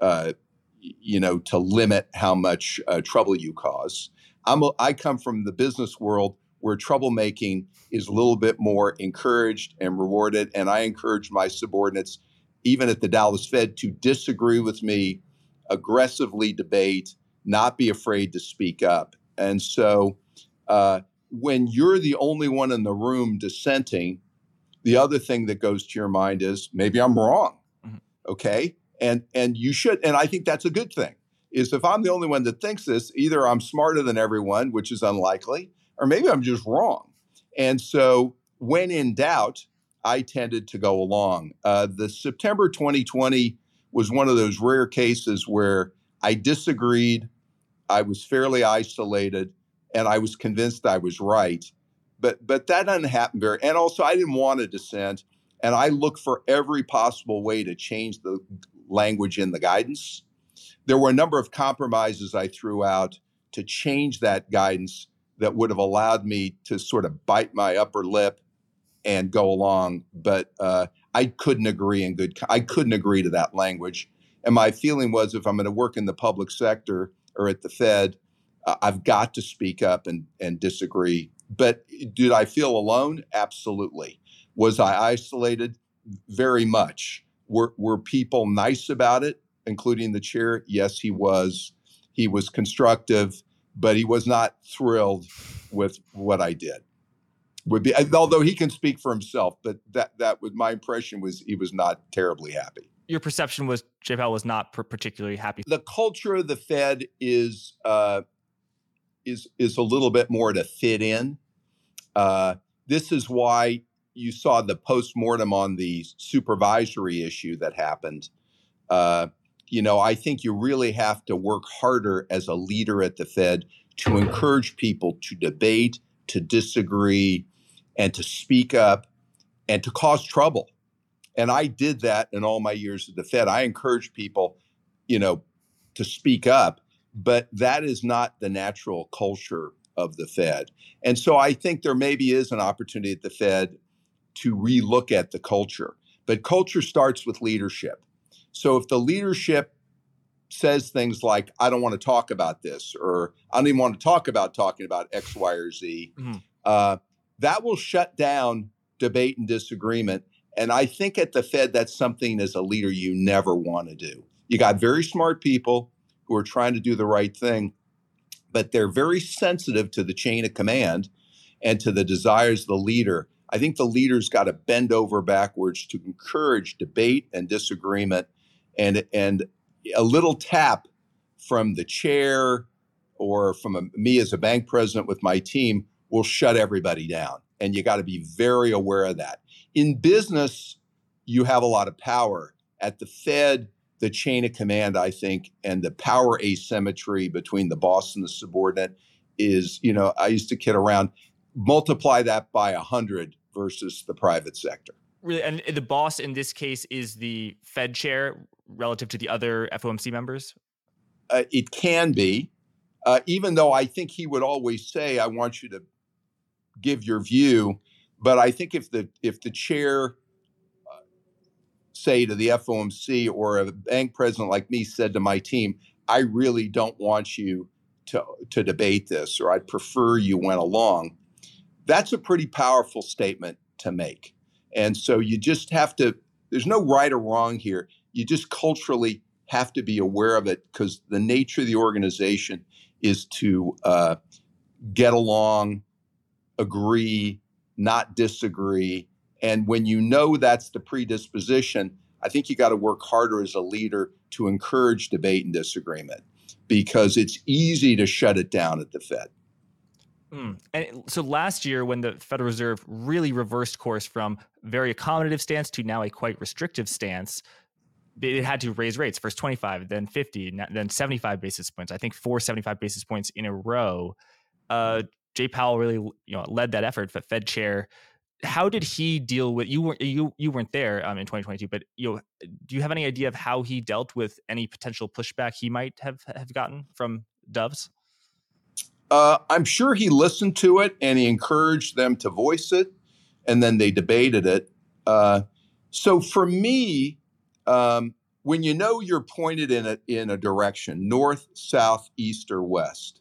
B: uh, you know to limit how much uh, trouble you cause. I'm a, I come from the business world where troublemaking is a little bit more encouraged and rewarded, and I encourage my subordinates even at the Dallas Fed, to disagree with me, aggressively debate, not be afraid to speak up. And so uh, when you're the only one in the room dissenting, the other thing that goes to your mind is maybe I'm wrong. Mm-hmm. Okay. And and you should, and I think that's a good thing. Is if I'm the only one that thinks this, either I'm smarter than everyone, which is unlikely, or maybe I'm just wrong. And so when in doubt, I tended to go along. Uh, the September 2020 was one of those rare cases where I disagreed, I was fairly isolated, and I was convinced I was right. But but that doesn't happen very. And also, I didn't want to dissent, and I looked for every possible way to change the language in the guidance. There were a number of compromises I threw out to change that guidance that would have allowed me to sort of bite my upper lip and go along. But uh, I couldn't agree in good. I couldn't agree to that language. And my feeling was, if I'm going to work in the public sector or at the Fed, uh, I've got to speak up and and disagree. But did I feel alone? Absolutely. Was I isolated? Very much. Were were people nice about it, including the chair? Yes, he was. He was constructive, but he was not thrilled with what I did would be although he can speak for himself but that that was my impression was he was not terribly happy
A: your perception was Jay Powell was not particularly happy.
B: The culture of the Fed is uh, is is a little bit more to fit in. Uh, this is why you saw the postmortem on the supervisory issue that happened. Uh, you know, I think you really have to work harder as a leader at the Fed to encourage people to debate, to disagree, and to speak up and to cause trouble. And I did that in all my years at the Fed. I encourage people, you know, to speak up, but that is not the natural culture of the Fed. And so I think there maybe is an opportunity at the Fed to relook at the culture. But culture starts with leadership. So if the leadership says things like, I don't want to talk about this, or I don't even want to talk about talking about X, Y, or Z, mm-hmm. uh, that will shut down debate and disagreement. And I think at the Fed, that's something as a leader you never want to do. You got very smart people who are trying to do the right thing, but they're very sensitive to the chain of command and to the desires of the leader. I think the leader's got to bend over backwards to encourage debate and disagreement and and a little tap from the chair or from a, me as a bank president with my team will shut everybody down. And you got to be very aware of that. In business, you have a lot of power. At the Fed, the chain of command, I think, and the power asymmetry between the boss and the subordinate is, you know, I used to kid around, multiply that by a hundred versus the private sector.
A: Really, and the boss in this case is the Fed chair relative to the other FOMC members.
B: Uh, it can be, uh, even though I think he would always say, "I want you to give your view." But I think if the if the chair, uh, say to the FOMC or a bank president like me said to my team, "I really don't want you to to debate this, or I'd prefer you went along," that's a pretty powerful statement to make. And so you just have to, there's no right or wrong here. You just culturally have to be aware of it because the nature of the organization is to uh, get along, agree, not disagree. And when you know that's the predisposition, I think you got to work harder as a leader to encourage debate and disagreement because it's easy to shut it down at the Fed.
A: Mm. And so last year, when the Federal Reserve really reversed course from very accommodative stance to now a quite restrictive stance, it had to raise rates first 25, then 50, then 75 basis points. I think four 75 basis points in a row. Uh, Jay Powell really, you know, led that effort. But Fed chair, how did he deal with you? weren't you you weren't there um, in 2022, but you know, do you have any idea of how he dealt with any potential pushback he might have have gotten from Doves?
B: Uh, I'm sure he listened to it and he encouraged them to voice it, and then they debated it. Uh, so for me, um, when you know you're pointed in a in a direction, north, south, east, or west,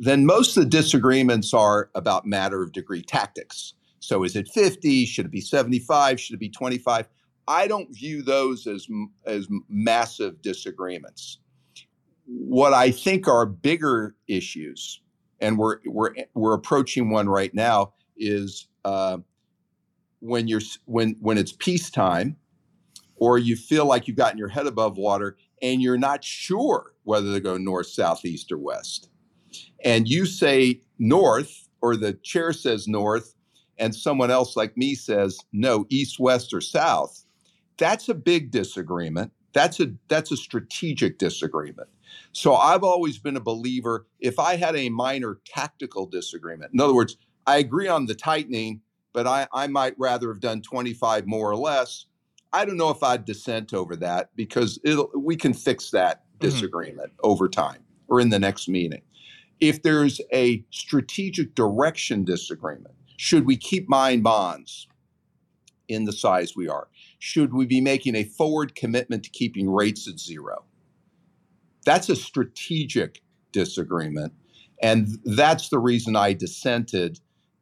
B: then most of the disagreements are about matter of degree tactics. So is it 50? Should it be 75? Should it be 25? I don't view those as as massive disagreements what I think are bigger issues, and we're we're we're approaching one right now, is uh, when you're when when it's peacetime, or you feel like you've gotten your head above water, and you're not sure whether to go north, south, east, or west, and you say north, or the chair says north, and someone else like me says no, east, west, or south. That's a big disagreement. That's a that's a strategic disagreement. So I've always been a believer if I had a minor tactical disagreement, in other words, I agree on the tightening, but I, I might rather have done 25 more or less. I don't know if I'd dissent over that because it'll, we can fix that mm-hmm. disagreement mm-hmm. over time or in the next meeting. If there's a strategic direction disagreement, should we keep mine bonds in the size we are? Should we be making a forward commitment to keeping rates at zero? That's a strategic disagreement. And that's the reason I dissented.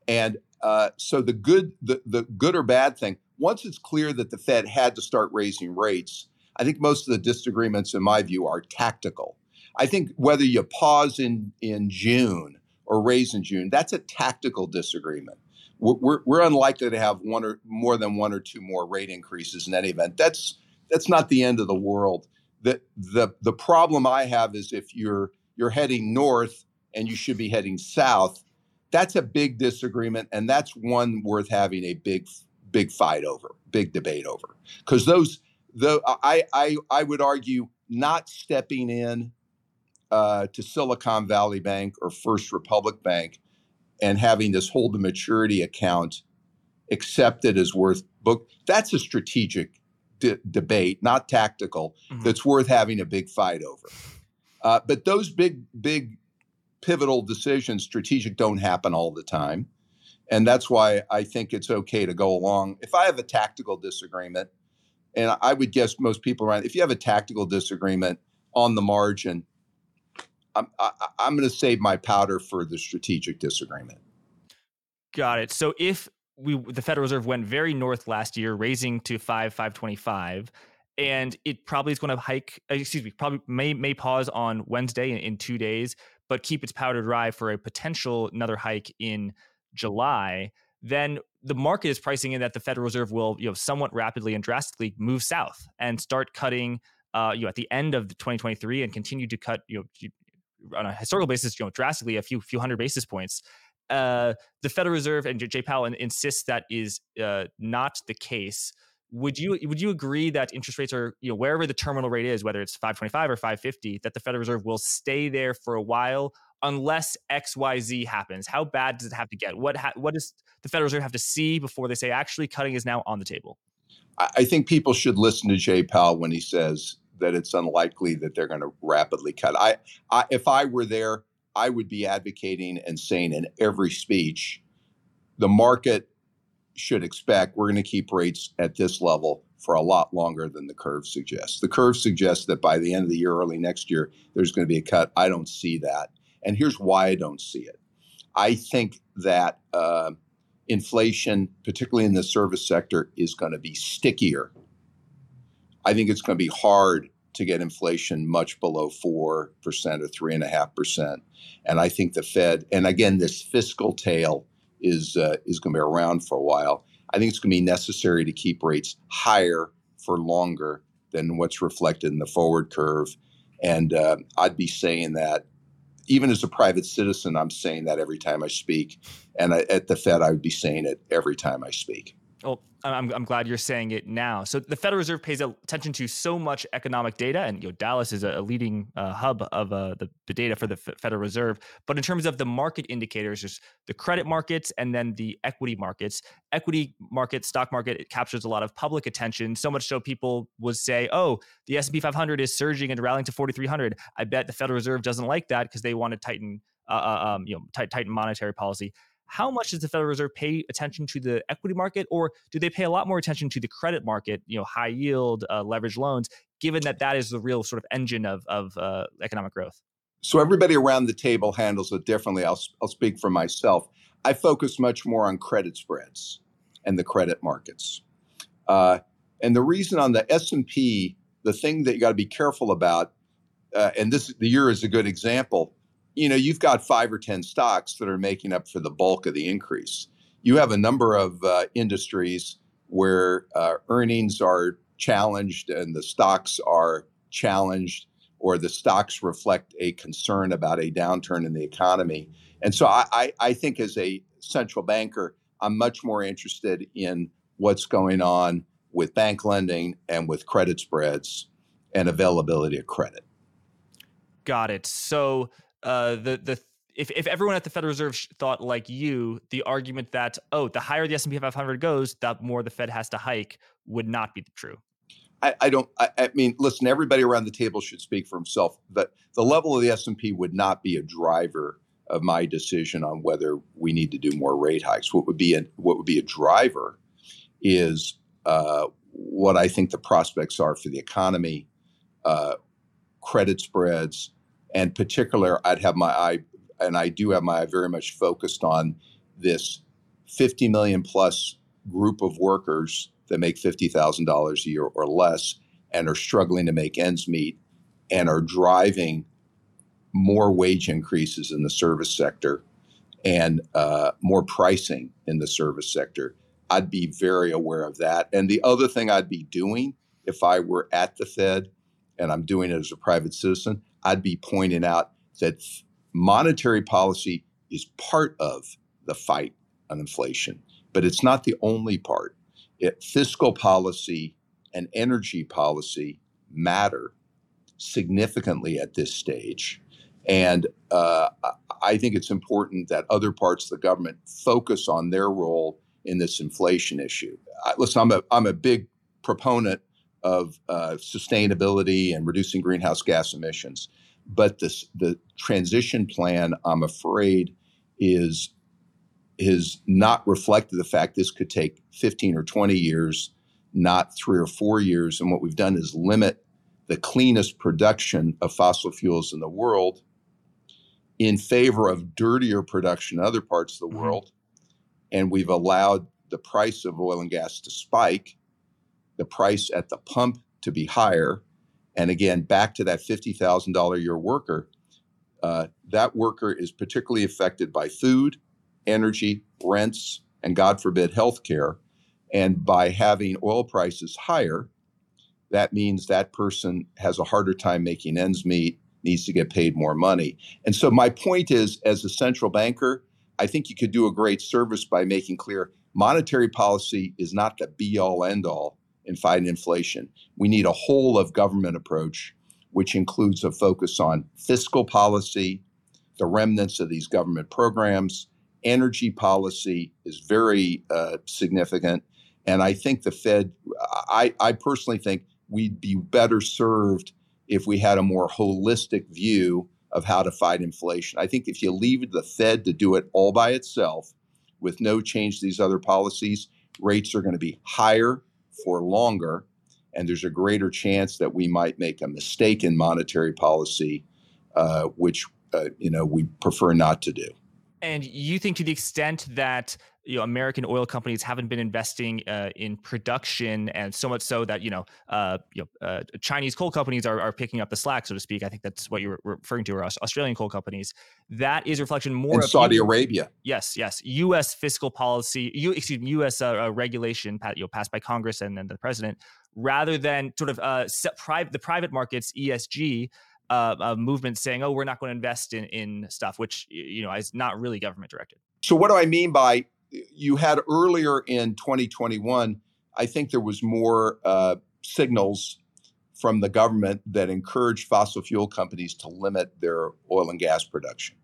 B: And uh, so the good, the, the good or bad thing, once it's clear that the Fed had to start raising rates, I think most of the disagreements, in my view, are tactical. I think whether you pause in, in June or raise in June, that's a tactical disagreement. we're, we're unlikely to have one or more than one or two more rate increases in any event. That's that's not the end of the world. The the the problem I have is if you're you're heading north and you should be heading south, that's a big disagreement, and that's one worth having a big big fight over, big debate over. Because those the I I I would argue not stepping in uh, to Silicon Valley Bank or First Republic Bank and having this hold to maturity account accepted as worth book that's a strategic debate not tactical mm-hmm. that's worth having a big fight over. Uh, but those big big pivotal decisions strategic don't happen all the time. And that's why i think it's okay to go along. If i have a tactical disagreement and i would guess most people around if you have a tactical disagreement on the margin I'm, I, I'm going to save my powder for the strategic disagreement.
A: Got it. So if we the Federal Reserve went very north last year, raising to five five twenty five, and it probably is going to hike. Uh, excuse me, probably may may pause on Wednesday in, in two days, but keep its powder dry for a potential another hike in July. Then the market is pricing in that the Federal Reserve will, you know, somewhat rapidly and drastically move south and start cutting, uh, you know, at the end of 2023 and continue to cut, you know, on a historical basis, you know, drastically a few few hundred basis points. Uh, the Federal Reserve and Jay Powell insists that is uh, not the case. Would you would you agree that interest rates are you know wherever the terminal rate is, whether it's 525 or 550, that the Federal Reserve will stay there for a while unless X Y Z happens? How bad does it have to get? What ha- what does the Federal Reserve have to see before they say actually cutting is now on the table?
B: I think people should listen to Jay Powell when he says that it's unlikely that they're going to rapidly cut. I, I, if I were there, I would be advocating and saying in every speech, the market should expect we're going to keep rates at this level for a lot longer than the curve suggests. The curve suggests that by the end of the year, early next year, there's going to be a cut. I don't see that. And here's why I don't see it. I think that uh, inflation, particularly in the service sector, is going to be stickier I think it's going to be hard to get inflation much below 4% or 3.5%. And I think the Fed, and again, this fiscal tail is, uh, is going to be around for a while. I think it's going to be necessary to keep rates higher for longer than what's reflected in the forward curve. And uh, I'd be saying that even as a private citizen, I'm saying that every time I speak. And I, at the Fed, I would be saying it every time I speak.
A: Well, I'm, I'm glad you're saying it now. So the Federal Reserve pays attention to so much economic data, and you know Dallas is a, leading uh, hub of uh, the, the data for the Federal Reserve. But in terms of the market indicators, there's the credit markets and then the equity markets. Equity market, stock market, it captures a lot of public attention. So much so people would say, "Oh, the S&P 500 is surging and rallying to 4,300." I bet the Federal Reserve doesn't like that because they want to tighten, uh, uh um, you know, t- tighten monetary policy how much does the Federal Reserve pay attention to the equity market, or do they pay a lot more attention to the credit market, you know, high yield, uh, leverage loans, given that that is the real sort of engine of, of uh, economic growth?
B: So everybody around the table handles it differently. I'll, I'll speak for myself. I focus much more on credit spreads and the credit markets. Uh, and the reason on the S&P, the thing that you got to be careful about, uh, and this the year is a good example, you know, you've got five or 10 stocks that are making up for the bulk of the increase. You have a number of uh, industries where uh, earnings are challenged and the stocks are challenged, or the stocks reflect a concern about a downturn in the economy. And so I, I, I think as a central banker, I'm much more interested in what's going on with bank lending and with credit spreads and availability of credit.
A: Got it. So uh, the the if, if everyone at the Federal Reserve thought like you, the argument that oh, the higher the S and P 500 goes, the more the Fed has to hike would not be true.
B: I, I don't. I, I, mean, listen. Everybody around the table should speak for himself. But the level of the S and P would not be a driver of my decision on whether we need to do more rate hikes. What would be a what would be a driver is uh, what I think the prospects are for the economy, uh, credit spreads, and particular, I'd have my eye, and I do have my eye very much focused on this 50 million plus group of workers that make $50,000 a year or less and are struggling to make ends meet and are driving more wage increases in the service sector and uh, more pricing in the service sector. I'd be very aware of that. And the other thing I'd be doing if I were at the Fed, and I'm doing it as a private citizen, I'd be pointing out that monetary policy is part of the fight on inflation, but it's not the only part. It, fiscal policy and energy policy matter significantly at this stage. And uh, I think it's important that other parts of the government focus on their role in this inflation issue. I, listen, I'm a, I'm a big proponent of uh, sustainability and reducing greenhouse gas emissions. But this, the transition plan, I'm afraid, is is not reflected the fact this could take 15 or 20 years, not three or four years. And what we've done is limit the cleanest production of fossil fuels in the world in favor of dirtier production in other parts of the mm-hmm. world. And we've allowed the price of oil and gas to spike, the price at the pump to be higher. And again, back to that $50,000 a year worker, uh, that worker is particularly affected by food, energy, rents, and God forbid, health care. And by having oil prices higher, that means that person has a harder time making ends meet, needs to get paid more money. And so, my point is as a central banker, I think you could do a great service by making clear monetary policy is not the be all end all in fighting inflation. We need a whole of government approach, which includes a focus on fiscal policy, the remnants of these government programs, energy policy is very uh, significant. And I think the Fed, I, I personally think we'd be better served if we had a more holistic view of how to fight inflation. I think if you leave the Fed to do it all by itself with no change to these other policies, rates are going to be higher for longer. And there's a greater chance that we might make a mistake in monetary policy, uh, which uh, you know we prefer not to do.
A: And you think to the extent that you know American oil companies haven't been investing uh, in production, and so much so that you know, uh, you know, uh, Chinese coal companies are, are picking up the slack, so to speak. I think that's what you're referring to, or Australian coal companies. That is reflection more
B: in of Saudi U- Arabia.
A: Yes, yes, U.S. fiscal policy, you excuse me, U.S. Uh, uh, regulation, you know, passed by Congress and then the president, rather than sort of uh, private the private markets ESG uh, a movement saying, "Oh, we're not going to invest in in stuff," which you know is not really government directed.
B: So, what do I mean by you had earlier in 2021? I think there was more uh, signals from the government that encouraged fossil fuel companies to limit their oil and gas production,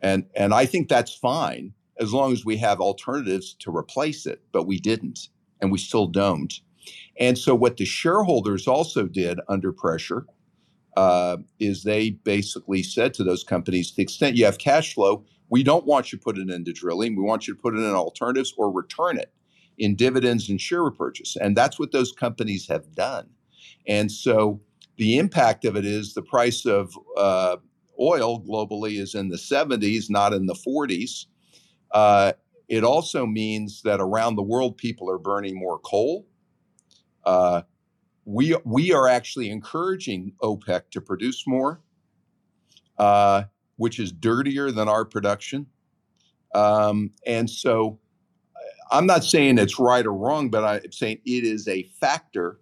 B: and and I think that's fine as long as we have alternatives to replace it. But we didn't, and we still don't. And so, what the shareholders also did under pressure uh, is they basically said to those companies, to the extent you have cash flow, we don't want you to put it into drilling. We want you to put it in alternatives or return it in dividends and share repurchase. And that's what those companies have done. And so the impact of it is the price of uh, oil globally is in the 70s, not in the 40s. Uh, it also means that around the world, people are burning more coal. Uh, we we are actually encouraging OPEC to produce more, uh, which is dirtier than our production. Um, and so, I'm not saying it's right or wrong, but I'm saying it is a factor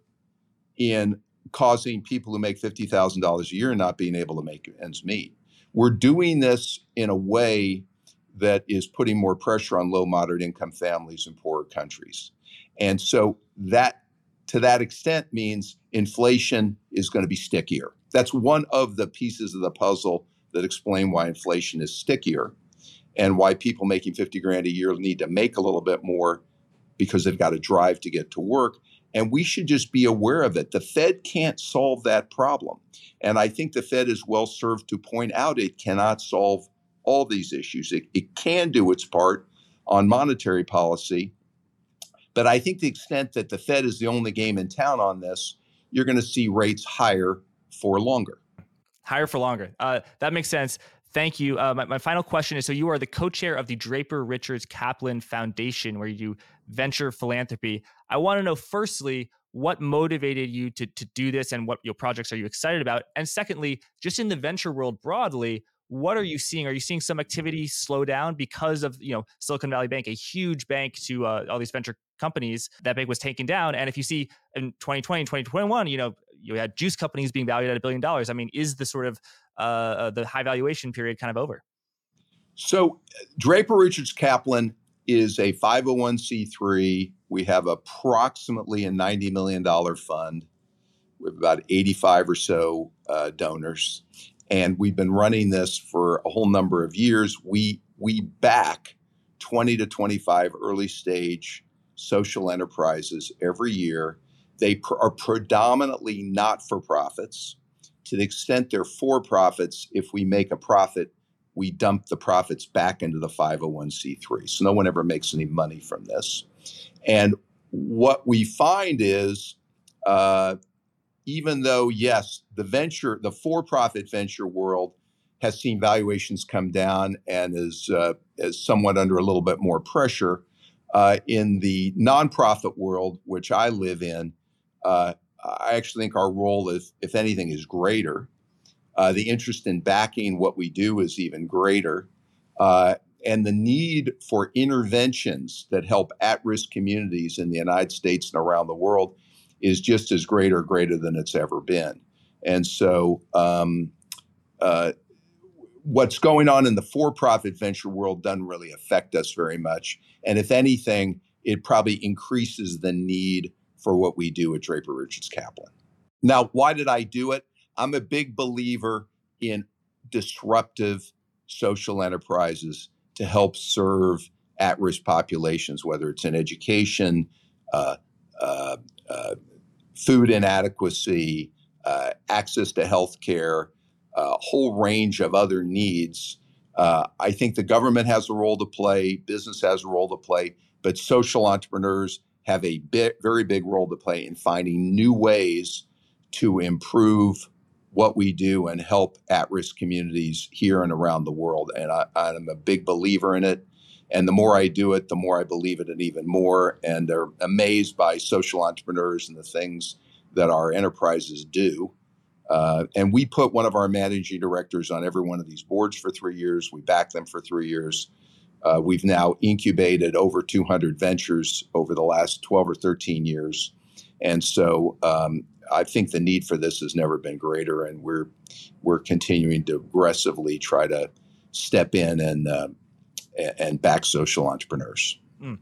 B: in causing people who make fifty thousand dollars a year not being able to make ends meet. We're doing this in a way that is putting more pressure on low moderate income families in poorer countries. And so that to that extent means inflation is going to be stickier. That's one of the pieces of the puzzle that explain why inflation is stickier and why people making 50 grand a year need to make a little bit more because they've got to drive to get to work. And we should just be aware of it. The Fed can't solve that problem. And I think the Fed is well served to point out it cannot solve all these issues. It, it can do its part on monetary policy, but I think the extent that the Fed is the only game in town on this, you're going to see rates higher for longer.
A: Higher for longer. Uh, that makes sense. Thank you. Uh, my, my, final question is so, you are the co chair of the Draper Richards Kaplan Foundation, where you do venture philanthropy. I want to know, firstly, what motivated you to, to do this and what your projects are you excited about? And secondly, just in the venture world broadly, what are you seeing? Are you seeing some activity slow down because of you know Silicon Valley Bank, a huge bank to uh, all these venture companies? That bank was taken down, and if you see in 2020 and 2021, you know you had juice companies being valued at a billion dollars. I mean, is the sort of uh, uh the high valuation period kind of over?
B: So Draper Richards Kaplan is a 501c3. We have approximately a $90 million fund. Have about 85 or so uh, donors and we've been running this for a whole number of years. We we back 20 to 25 early stage social enterprises every year. They pr- are predominantly not for profits. To the extent they're for profits, if we make a profit, we dump the profits back into the 501c3. So no one ever makes any money from this. And what we find is uh, even though, yes, the venture, the for profit venture world has seen valuations come down and is, uh, is somewhat under a little bit more pressure. Uh, in the nonprofit world, which I live in, uh, I actually think our role, is, if anything, is greater. Uh, the interest in backing what we do is even greater. Uh, and the need for interventions that help at risk communities in the United States and around the world is just as great or greater than it's ever been. And so, um, uh, what's going on in the for profit venture world doesn't really affect us very much. And if anything, it probably increases the need for what we do at Draper Richards Kaplan. Now, why did I do it? I'm a big believer in disruptive social enterprises to help serve at risk populations, whether it's in education, uh, uh, uh, food inadequacy, uh, access to health care, a whole range of other needs. Uh, I think the government has a role to play, business has a role to play, but social entrepreneurs have a bit, very big role to play in finding new ways to improve what we do and help at risk communities here and around the world. And I, I'm a big believer in it. And the more I do it, the more I believe in it, and even more. And they're amazed by social entrepreneurs and the things that our enterprises do. Uh, and we put one of our managing directors on every one of these boards for three years. We back them for three years. Uh, we've now incubated over 200 ventures over the last 12 or 13 years. And so um, I think the need for this has never been greater, and we're we're continuing to aggressively try to step in and uh, and back social entrepreneurs. Mm,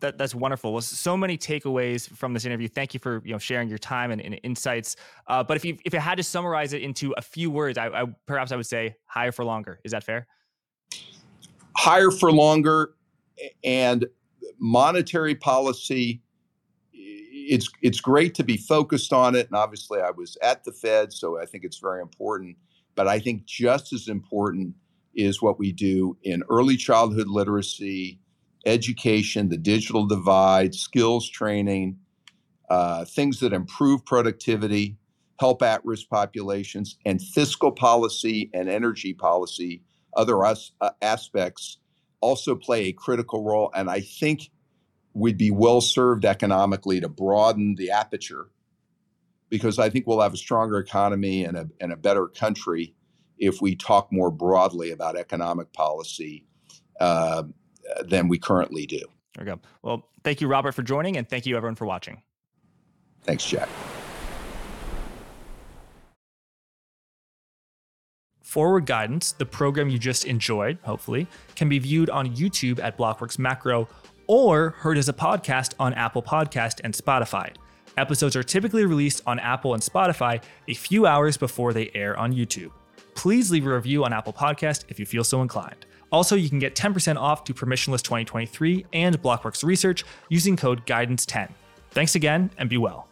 A: that, that's wonderful. Well, so many takeaways from this interview. Thank you for you know sharing your time and, and insights. Uh, but if you if you had to summarize it into a few words, I, I perhaps I would say higher for longer. Is that fair?
B: Higher for longer, and monetary policy. It's it's great to be focused on it, and obviously I was at the Fed, so I think it's very important. But I think just as important is what we do in early childhood literacy, education, the digital divide, skills training, uh, things that improve productivity, help at risk populations, and fiscal policy and energy policy, other us, uh, aspects also play a critical role. And I think we'd be well served economically to broaden the aperture because I think we'll have a stronger economy and a, and a better country if we talk more broadly about economic policy uh, than we currently do.
A: There we go. Well, thank you, Robert, for joining, and thank you, everyone, for watching.
B: Thanks, Jack.
A: Forward Guidance, the program you just enjoyed, hopefully, can be viewed on YouTube at Blockworks Macro or heard as a podcast on Apple Podcast and Spotify. Episodes are typically released on Apple and Spotify a few hours before they air on YouTube please leave a review on Apple Podcast if you feel so inclined. Also, you can get 10% off to Permissionless 2023 and Blockworks Research using code GUIDANCE10. Thanks again and be well.